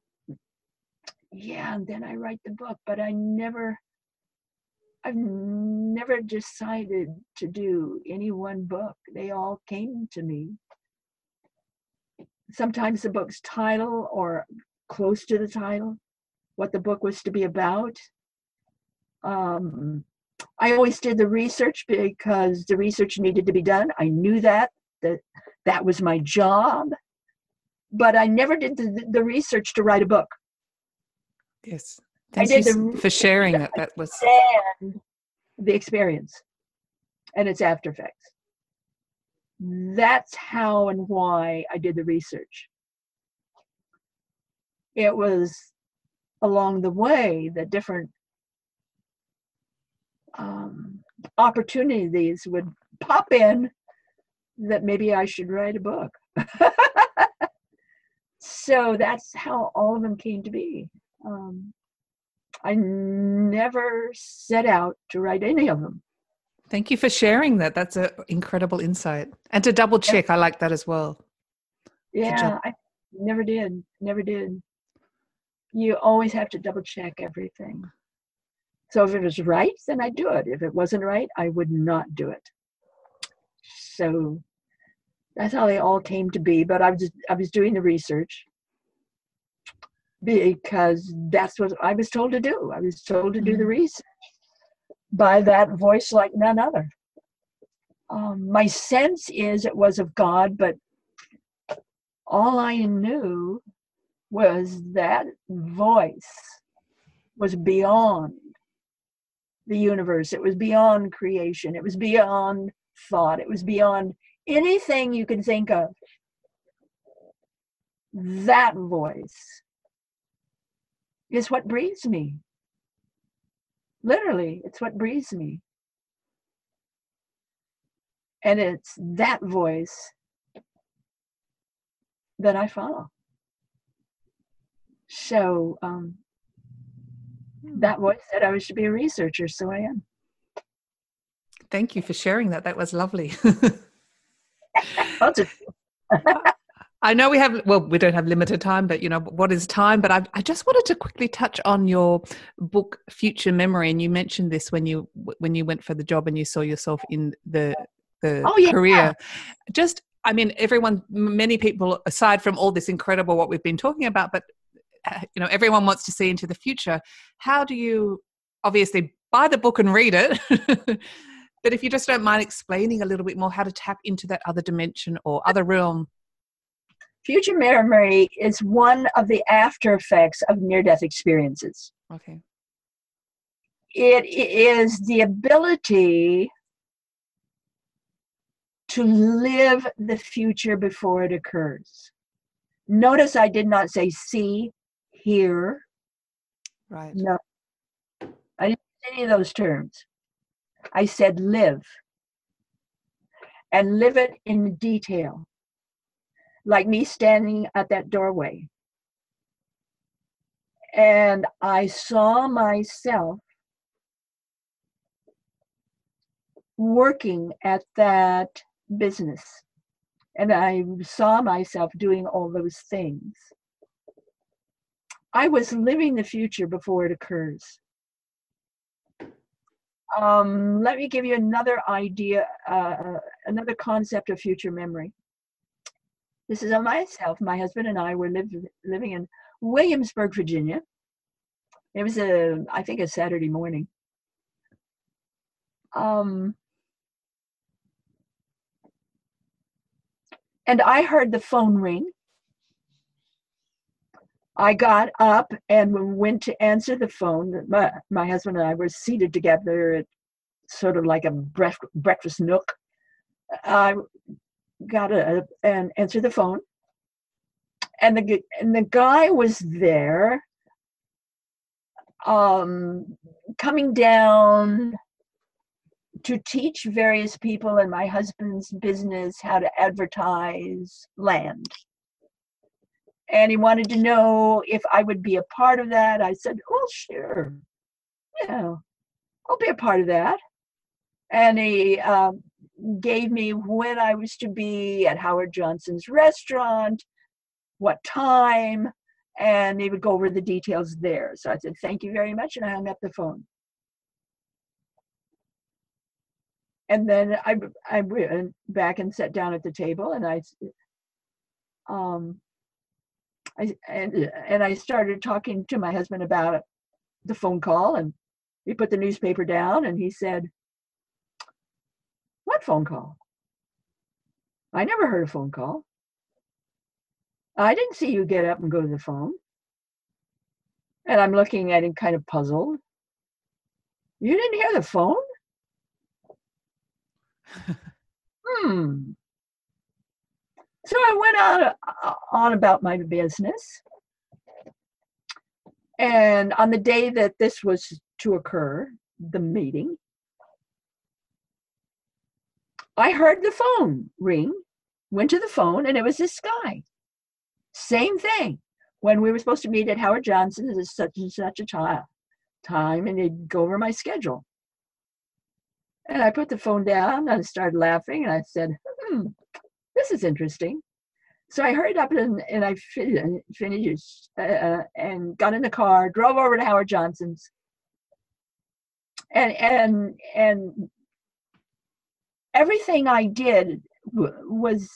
yeah and then i write the book but i never I've never decided to do any one book. They all came to me sometimes the book's title or close to the title, what the book was to be about. Um, I always did the research because the research needed to be done. I knew that that that was my job, but I never did the, the research to write a book. Yes, thank I did you the, for sharing that. That was the experience and its after effects. That's how and why I did the research. it was along the way that different um, opportunities would pop in that maybe I should write a book. so that's how all of them came to be. Um, I never set out to write any of them. Thank you for sharing that. That's an incredible insight. And to double check, yeah. I like that as well. Yeah, I never did. Never did. You always have to double check everything. So if it was right, then I'd do it. If it wasn't right, I would not do it. So that's how they all came to be. But I was I was doing the research because that's what I was told to do. I was told to do the mm-hmm. research by that voice like none other. Um, my sense is it was of God, but all I knew was that voice was beyond the universe. It was beyond creation. It was beyond thought. It was beyond anything you can think of. That voice is what breathes me. Literally, it's what breathes me. And it's that voice that I follow. So um, that voice said I was to be a researcher, so I am. Thank you for sharing that. That was lovely. I know we have, well, we don't have limited time, but you know, what is time? But I, I just wanted to quickly touch on your book, Future Memory. And you mentioned this when you, when you went for the job and you saw yourself in the, the oh, yeah. career. Just, I mean, everyone, many people, aside from all this incredible, what we've been talking about, but uh, you know, everyone wants to see into the future. How do you obviously buy the book and read it? but if you just don't mind explaining a little bit more how to tap into that other dimension or other realm Future memory is one of the after effects of near death experiences. Okay. It is the ability to live the future before it occurs. Notice I did not say see, hear. Right. No. I didn't say any of those terms. I said live. And live it in detail like me standing at that doorway. And I saw myself working at that business. And I saw myself doing all those things. I was living the future before it occurs. Um, let me give you another idea, uh, another concept of future memory. This is on myself. My husband and I were live, living in Williamsburg, Virginia. It was a, I think, a Saturday morning. Um, and I heard the phone ring. I got up and went to answer the phone. My, my husband and I were seated together at sort of like a breakfast nook. I got a and answered the phone and the and the guy was there um coming down to teach various people in my husband's business how to advertise land and he wanted to know if i would be a part of that i said well sure yeah i'll be a part of that and he um, gave me when I was to be at Howard Johnson's restaurant, what time, and they would go over the details there. So I said, Thank you very much, and I hung up the phone. And then I, I went back and sat down at the table, and I, um, I and, and I started talking to my husband about the phone call, and he put the newspaper down, and he said, what phone call? I never heard a phone call. I didn't see you get up and go to the phone. And I'm looking at him kind of puzzled. You didn't hear the phone? hmm. So I went on, uh, on about my business. And on the day that this was to occur, the meeting, I heard the phone ring, went to the phone, and it was this guy. Same thing. When we were supposed to meet at Howard Johnson's at such and such a time, time, and he'd go over my schedule. And I put the phone down and I started laughing, and I said, "Hmm, this is interesting." So I hurried up and, and I finished uh, uh, and got in the car, drove over to Howard Johnson's, and and and everything I did was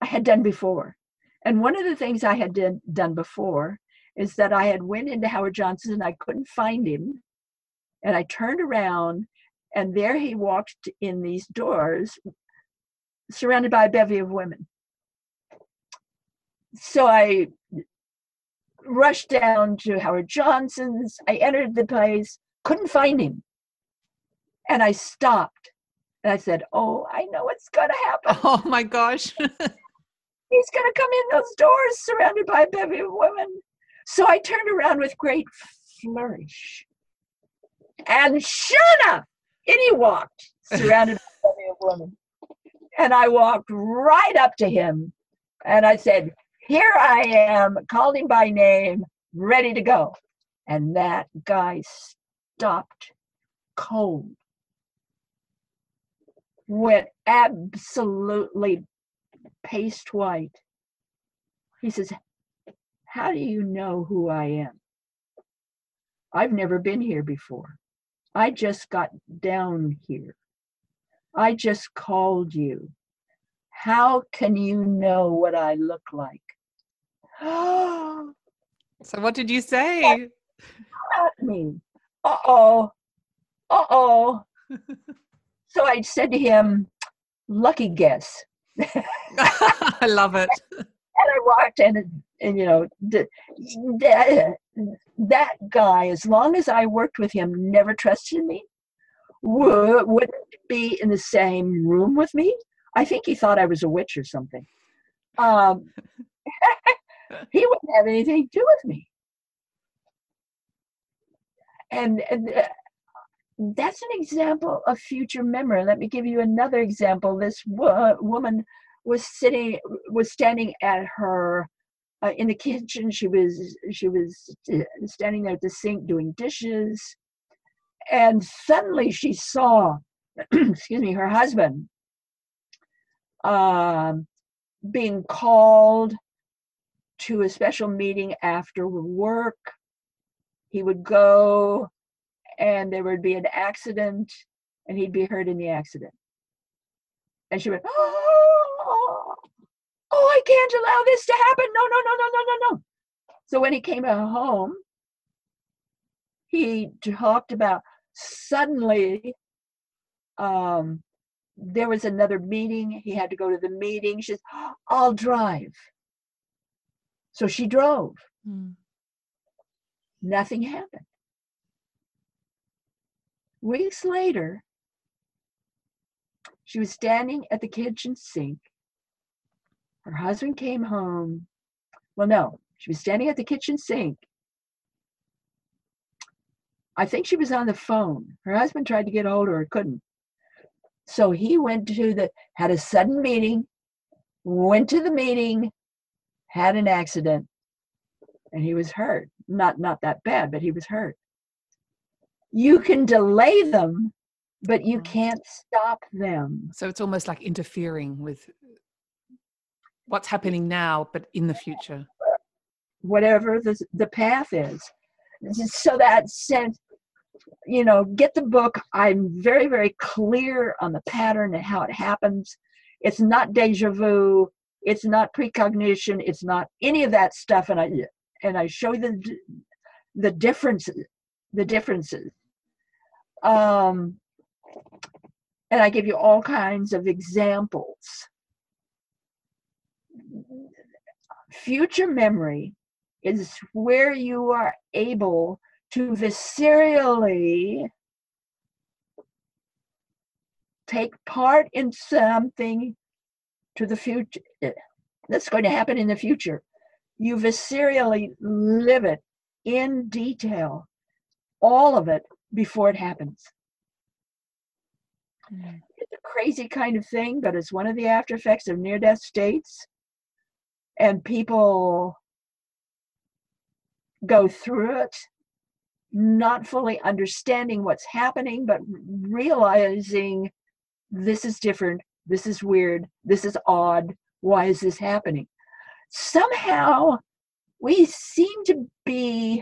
I had done before. And one of the things I had did, done before is that I had went into Howard Johnson and I couldn't find him. And I turned around and there he walked in these doors surrounded by a bevy of women. So I rushed down to Howard Johnson's. I entered the place, couldn't find him. And I stopped and I said, Oh, I know what's going to happen. Oh my gosh. He's going to come in those doors surrounded by a bevy of women. So I turned around with great flourish. And sure enough, in he walked, surrounded by a bevy of women. And I walked right up to him and I said, Here I am, called him by name, ready to go. And that guy stopped cold went absolutely paste white. He says, How do you know who I am? I've never been here before. I just got down here. I just called you. How can you know what I look like? so, what did you say? me. Uh oh. Uh oh. So I said to him, lucky guess. I love it. And I walked in, and, and you know, that, that guy, as long as I worked with him, never trusted me, would, wouldn't be in the same room with me. I think he thought I was a witch or something. Um, he wouldn't have anything to do with me. And, and uh, that's an example of future memory. Let me give you another example. This wo- woman was sitting, was standing at her uh, in the kitchen. She was she was uh, standing there at the sink doing dishes, and suddenly she saw, excuse me, her husband um, being called to a special meeting after work. He would go and there would be an accident and he'd be hurt in the accident. And she went, oh, oh, I can't allow this to happen. No, no, no, no, no, no, no. So when he came home, he talked about suddenly um, there was another meeting. He had to go to the meeting. She says, I'll drive. So she drove. Mm. Nothing happened. Weeks later, she was standing at the kitchen sink. Her husband came home. Well, no, she was standing at the kitchen sink. I think she was on the phone. Her husband tried to get hold of her, couldn't. So he went to the, had a sudden meeting, went to the meeting, had an accident, and he was hurt. Not not that bad, but he was hurt you can delay them, but you mm-hmm. can't stop them. So it's almost like interfering with what's happening now, but in the future. Whatever the, the path is. So that sense, you know, get the book. I'm very, very clear on the pattern and how it happens. It's not deja vu. It's not precognition. It's not any of that stuff. And I and I show the the differences. The differences. Um, and I give you all kinds of examples. Future memory is where you are able to viscerally take part in something to the future that's going to happen in the future. you viscerally live it in detail, all of it before it happens. Mm. It's a crazy kind of thing, but it's one of the after effects of near death states. And people go through it not fully understanding what's happening, but realizing this is different, this is weird, this is odd, why is this happening? Somehow we seem to be,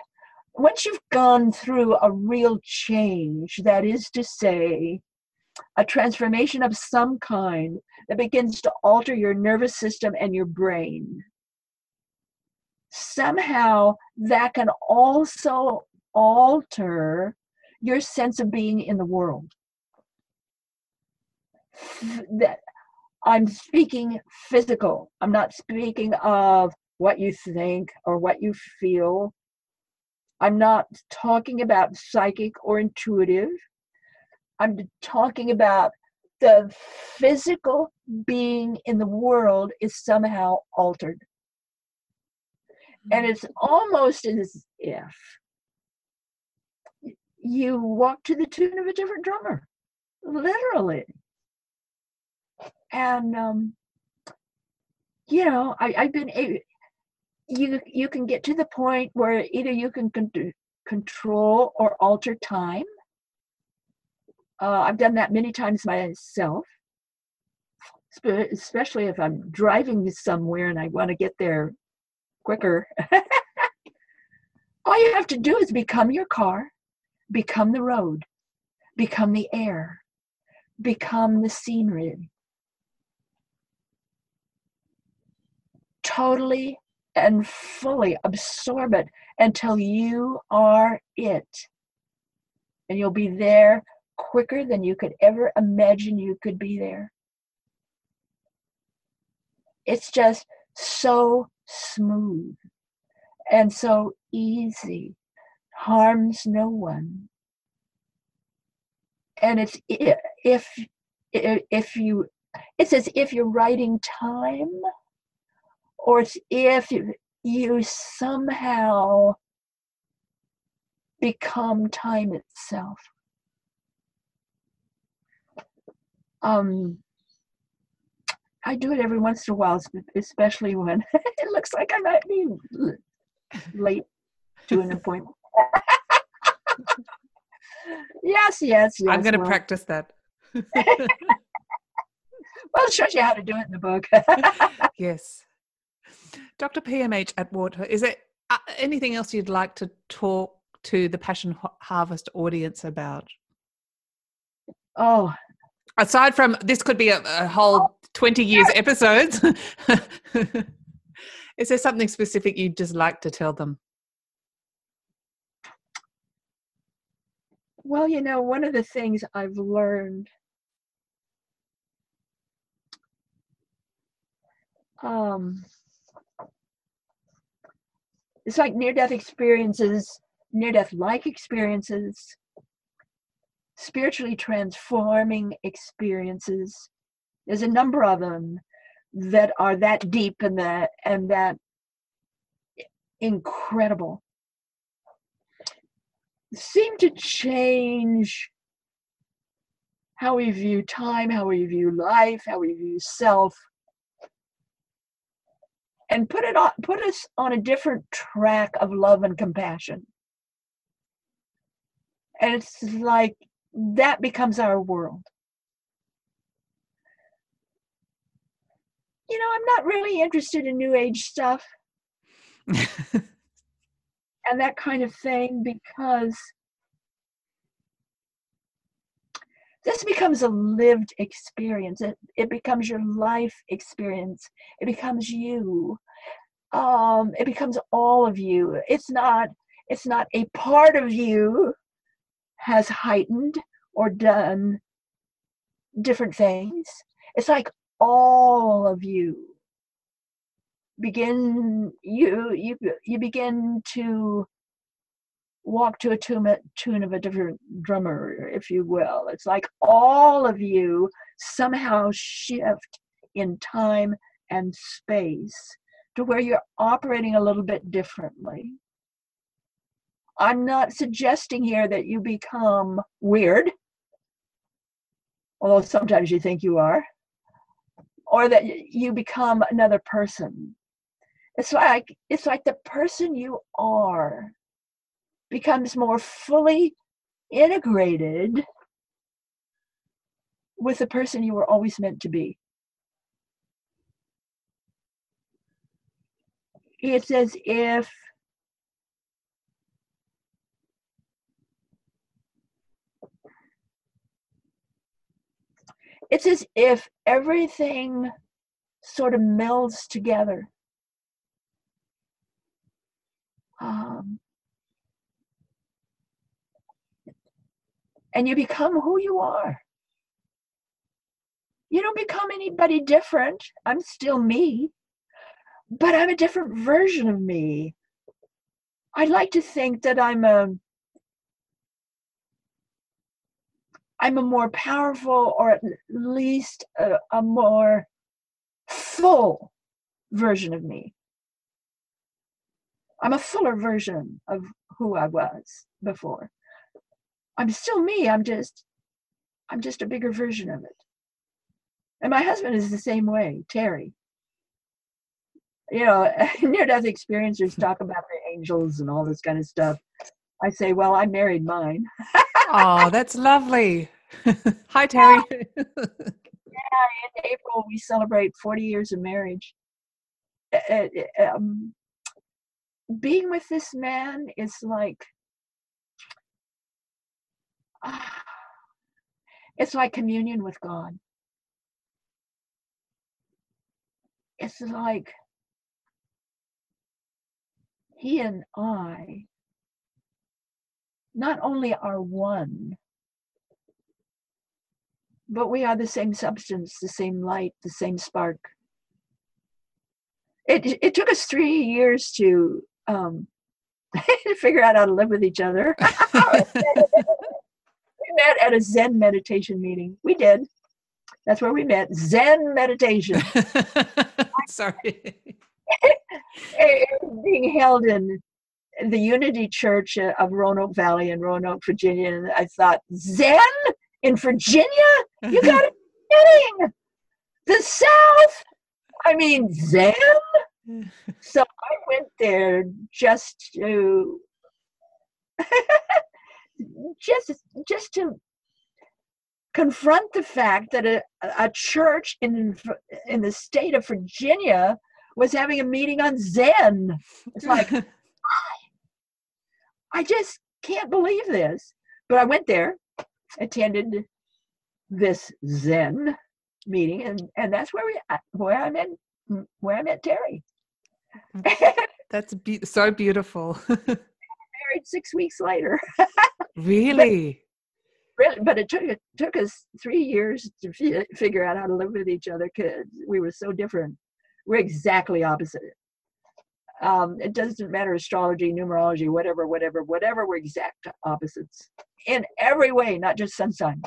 once you've gone through a real change, that is to say, a transformation of some kind that begins to alter your nervous system and your brain. Somehow that can also alter your sense of being in the world. That I'm speaking physical. I'm not speaking of what you think or what you feel. I'm not talking about psychic or intuitive. I'm talking about the physical being in the world is somehow altered. And mm-hmm. it's almost as if you walk to the tune of a different drummer, literally. And um, you know, I, I've been you you can get to the point where either you can con- control or alter time. Uh, I've done that many times myself, especially if I'm driving somewhere and I want to get there quicker. All you have to do is become your car become the road, become the air, become the scenery. Totally and fully absorb it until you are it. And you'll be there quicker than you could ever imagine you could be there. It's just so smooth and so easy harms no one. And it's if if you it's as if you're writing time or it's if you somehow become time itself. Um, I do it every once in a while, especially when it looks like I might be late to an appointment yes, yes, yes. I'm going to well. practice that. well, it shows you how to do it in the book. yes. Dr. PMH Atwater, is there uh, anything else you'd like to talk to the Passion Harvest audience about? Oh. Aside from this, could be a, a whole 20 years episodes. is there something specific you'd just like to tell them? Well, you know, one of the things I've learned um, it's like near death experiences, near death like experiences, spiritually transforming experiences. There's a number of them that are that deep and that and that incredible seem to change how we view time, how we view life, how we view self, and put it on put us on a different track of love and compassion. And it's like that becomes our world. You know, I'm not really interested in new age stuff. and that kind of thing because this becomes a lived experience. It, it becomes your life experience. It becomes you. Um, it becomes all of you. It's not it's not a part of you has heightened or done different things. It's like all of you begin you you you begin to walk to a tune, tune of a different drummer if you will it's like all of you somehow shift in time and space to where you're operating a little bit differently. I'm not suggesting here that you become weird, although sometimes you think you are, or that you become another person. It's like it's like the person you are becomes more fully integrated with the person you were always meant to be. It's as if it's as if everything sort of melds together. Um, and you become who you are. You don't become anybody different. I'm still me, but I'm a different version of me. I'd like to think that I'm a I'm a more powerful or at least a, a more full version of me. I'm a fuller version of who I was before. I'm still me. I'm just I'm just a bigger version of it. And my husband is the same way, Terry. You know, near death experiencers talk about the angels and all this kind of stuff. I say, well, I married mine. oh, that's lovely. Hi, Terry. yeah, in April we celebrate 40 years of marriage. Uh, um, being with this man is like uh, it's like communion with God. It's like he and I not only are one, but we are the same substance, the same light, the same spark. It, it took us three years to um, figure out how to live with each other. we met at a Zen meditation meeting. We did. That's where we met. Zen meditation. Sorry. being held in the Unity Church of Roanoke Valley in Roanoke, Virginia. And I thought, Zen in Virginia? You got to be kidding. The South? I mean, Zen? so I went there just to just just to confront the fact that a, a church in in the state of Virginia was having a meeting on Zen. It's like I just can't believe this. But I went there, attended this Zen meeting, and and that's where we where I met where I met Terry. That's be- so beautiful. married six weeks later. really? But, really, but it took it took us three years to f- figure out how to live with each other because we were so different. We're exactly opposite. Um, it doesn't matter astrology, numerology, whatever, whatever, whatever. We're exact opposites in every way, not just sun sign.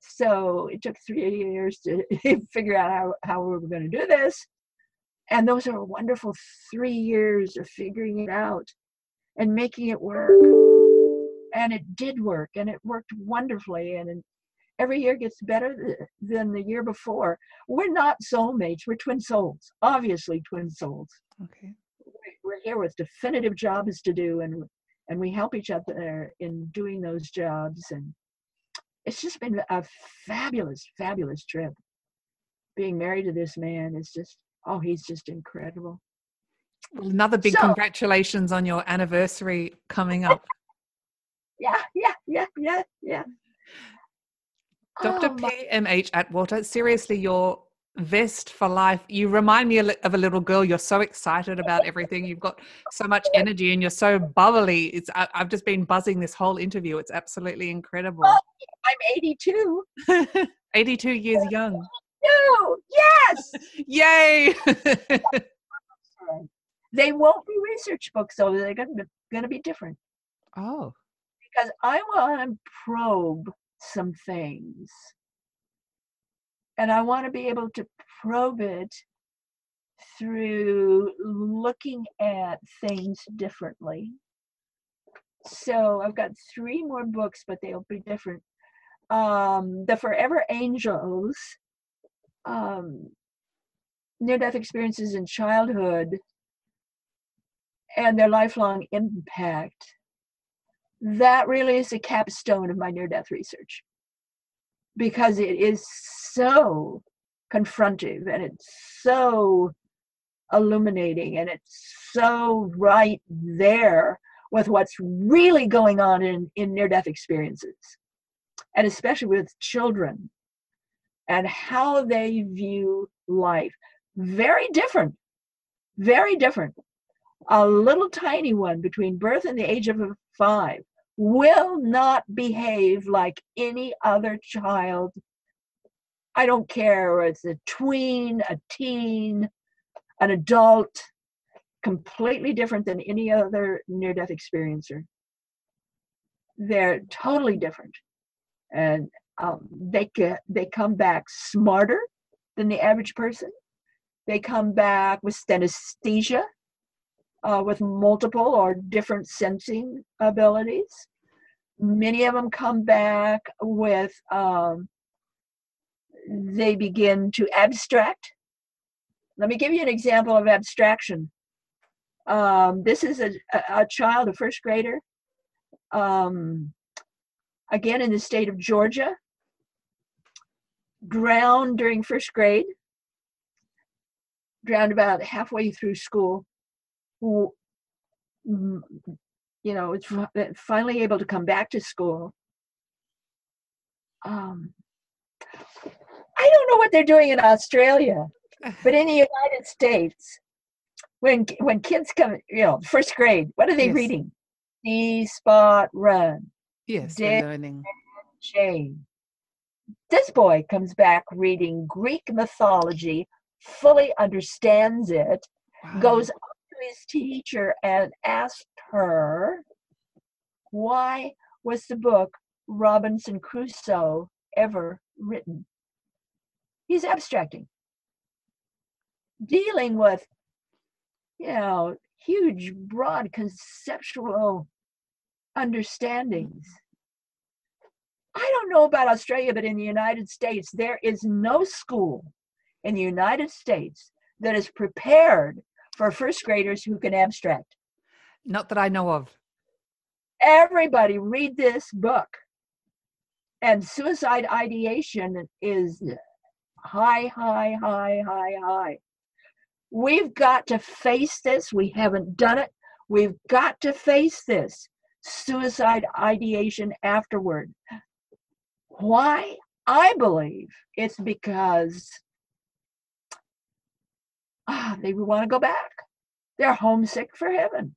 So it took three years to figure out how, how we were going to do this. And those are wonderful three years of figuring it out and making it work. And it did work, and it worked wonderfully. And every year gets better than the year before. We're not soulmates, we're twin souls, obviously, twin souls. Okay. We're here with definitive jobs to do, and and we help each other in doing those jobs. And it's just been a fabulous, fabulous trip. Being married to this man is just oh, he's just incredible. Well, another big so, congratulations on your anniversary coming up. Yeah, yeah, yeah, yeah, yeah. Dr. Oh, PMH Atwater, seriously, your vest for life. You remind me of a little girl. You're so excited about everything. You've got so much energy and you're so bubbly. It's I, have just been buzzing this whole interview. It's absolutely incredible. Well, I'm 82. 82 years young do. Yes. Yay. they won't be research books, though. They're going to, going to be different. Oh. Because I want to probe some things. And I want to be able to probe it through looking at things differently. So I've got three more books, but they'll be different. Um, the Forever Angels, um, near death experiences in childhood, and their lifelong impact. That really is the capstone of my near death research because it is so confrontive and it's so illuminating and it's so right there with what's really going on in, in near death experiences, and especially with children and how they view life. Very different, very different. A little tiny one between birth and the age of five will not behave like any other child. I don't care it's a tween, a teen, an adult, completely different than any other near death experiencer. They're totally different. And um, they, they come back smarter than the average person. They come back with synesthesia, uh, with multiple or different sensing abilities. Many of them come back with, um, they begin to abstract. Let me give you an example of abstraction. Um, this is a, a, child, a first grader, um, again in the state of Georgia, drowned during first grade, drowned about halfway through school, you know, it's finally able to come back to school. Um, I don't know what they're doing in Australia, but in the United States, when when kids come, you know, first grade, what are they yes. reading? See, spot, run. Yes, they're learning. Shame. This boy comes back reading Greek mythology, fully understands it, wow. goes up to his teacher and asks her, why was the book Robinson Crusoe ever written? He's abstracting, dealing with you know, huge, broad conceptual understandings. I don't know about Australia, but in the United States, there is no school in the United States that is prepared for first graders who can abstract. Not that I know of. Everybody read this book. And suicide ideation is high, high, high, high, high. We've got to face this. We haven't done it. We've got to face this suicide ideation afterward. Why? I believe it's because ah, they want to go back. They're homesick for heaven.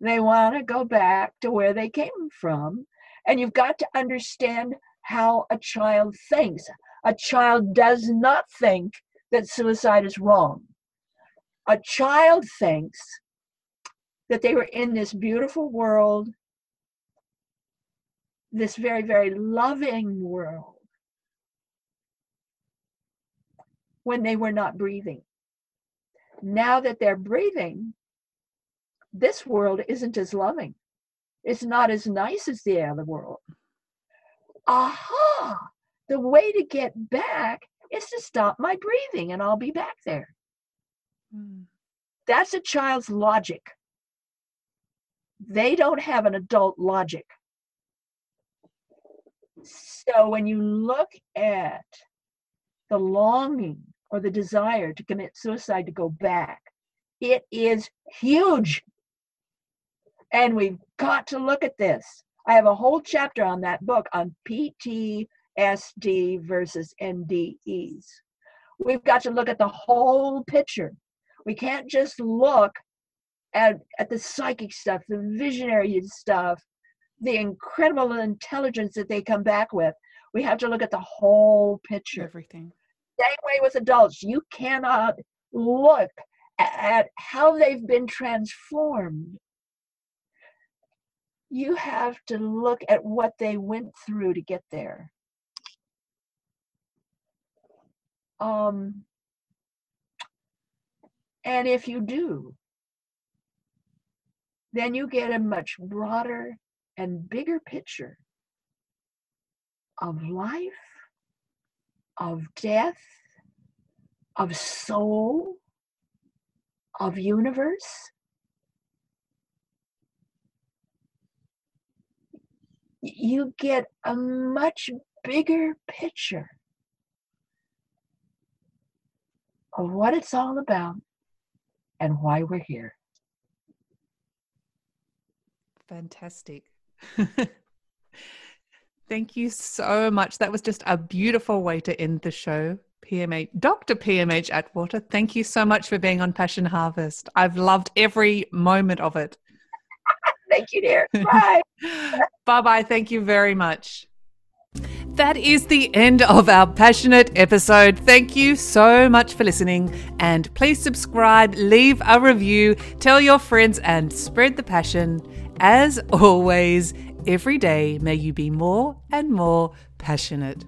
They want to go back to where they came from. And you've got to understand how a child thinks. A child does not think that suicide is wrong a child thinks that they were in this beautiful world, this very, very loving world, when they were not breathing. Now that they're breathing, this world isn't as loving. It's not as nice as the other world. Aha! The way to get back is to stop my breathing and I'll be back there. Mm. That's a child's logic. They don't have an adult logic. So when you look at the longing or the desire to commit suicide to go back, it is huge. And we've got to look at this. I have a whole chapter on that book on PTSD versus NDEs. We've got to look at the whole picture. We can't just look at, at the psychic stuff, the visionary stuff, the incredible intelligence that they come back with. We have to look at the whole picture. Everything. Same way with adults. You cannot look at how they've been transformed. You have to look at what they went through to get there. Um, And if you do, then you get a much broader and bigger picture of life, of death, of soul, of universe. You get a much bigger picture of what it's all about and why we're here. Fantastic. Thank you so much. That was just a beautiful way to end the show. PMH, Dr. PMH Atwater, thank you so much for being on Passion Harvest. I've loved every moment of it. thank you, dear. Bye. bye bye. Thank you very much. That is the end of our passionate episode. Thank you so much for listening. And please subscribe, leave a review, tell your friends, and spread the passion. As always, every day may you be more and more passionate.